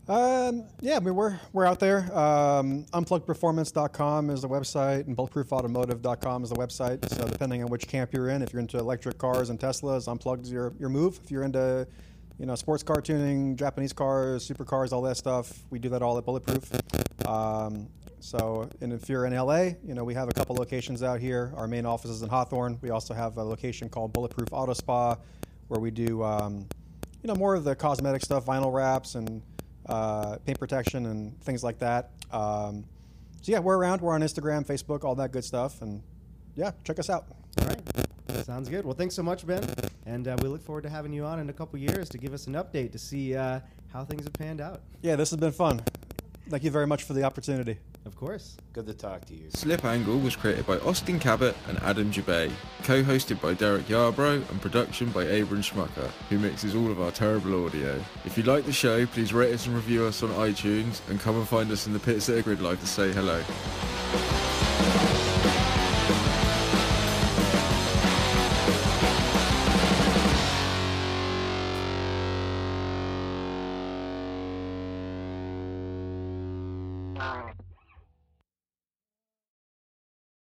Um, yeah, I mean, we're, we're out there. Um, unpluggedperformance.com is the website, and bulletproofautomotive.com is the website. So, depending on which camp you're in, if you're into electric cars and Teslas, Unplugged is your, your move. If you're into you know, sports car tuning, Japanese cars, supercars, all that stuff, we do that all at Bulletproof. Um, so, and if you're in LA, you know, we have a couple locations out here. Our main office is in Hawthorne. We also have a location called Bulletproof Auto Spa, where we do, um, you know, more of the cosmetic stuff, vinyl wraps and uh, paint protection and things like that. Um, so yeah, we're around. We're on Instagram, Facebook, all that good stuff, and yeah, check us out. All right, sounds good. Well, thanks so much, Ben, and uh, we look forward to having you on in a couple years to give us an update to see uh, how things have panned out. Yeah, this has been fun. Thank you very much for the opportunity. Of course. Good to talk to you. Slip Angle was created by Austin Cabot and Adam Jabay, co-hosted by Derek Yarbrough and production by Abram Schmucker, who mixes all of our terrible audio. If you like the show, please rate us and review us on iTunes and come and find us in the pits at a Gridlife to say hello.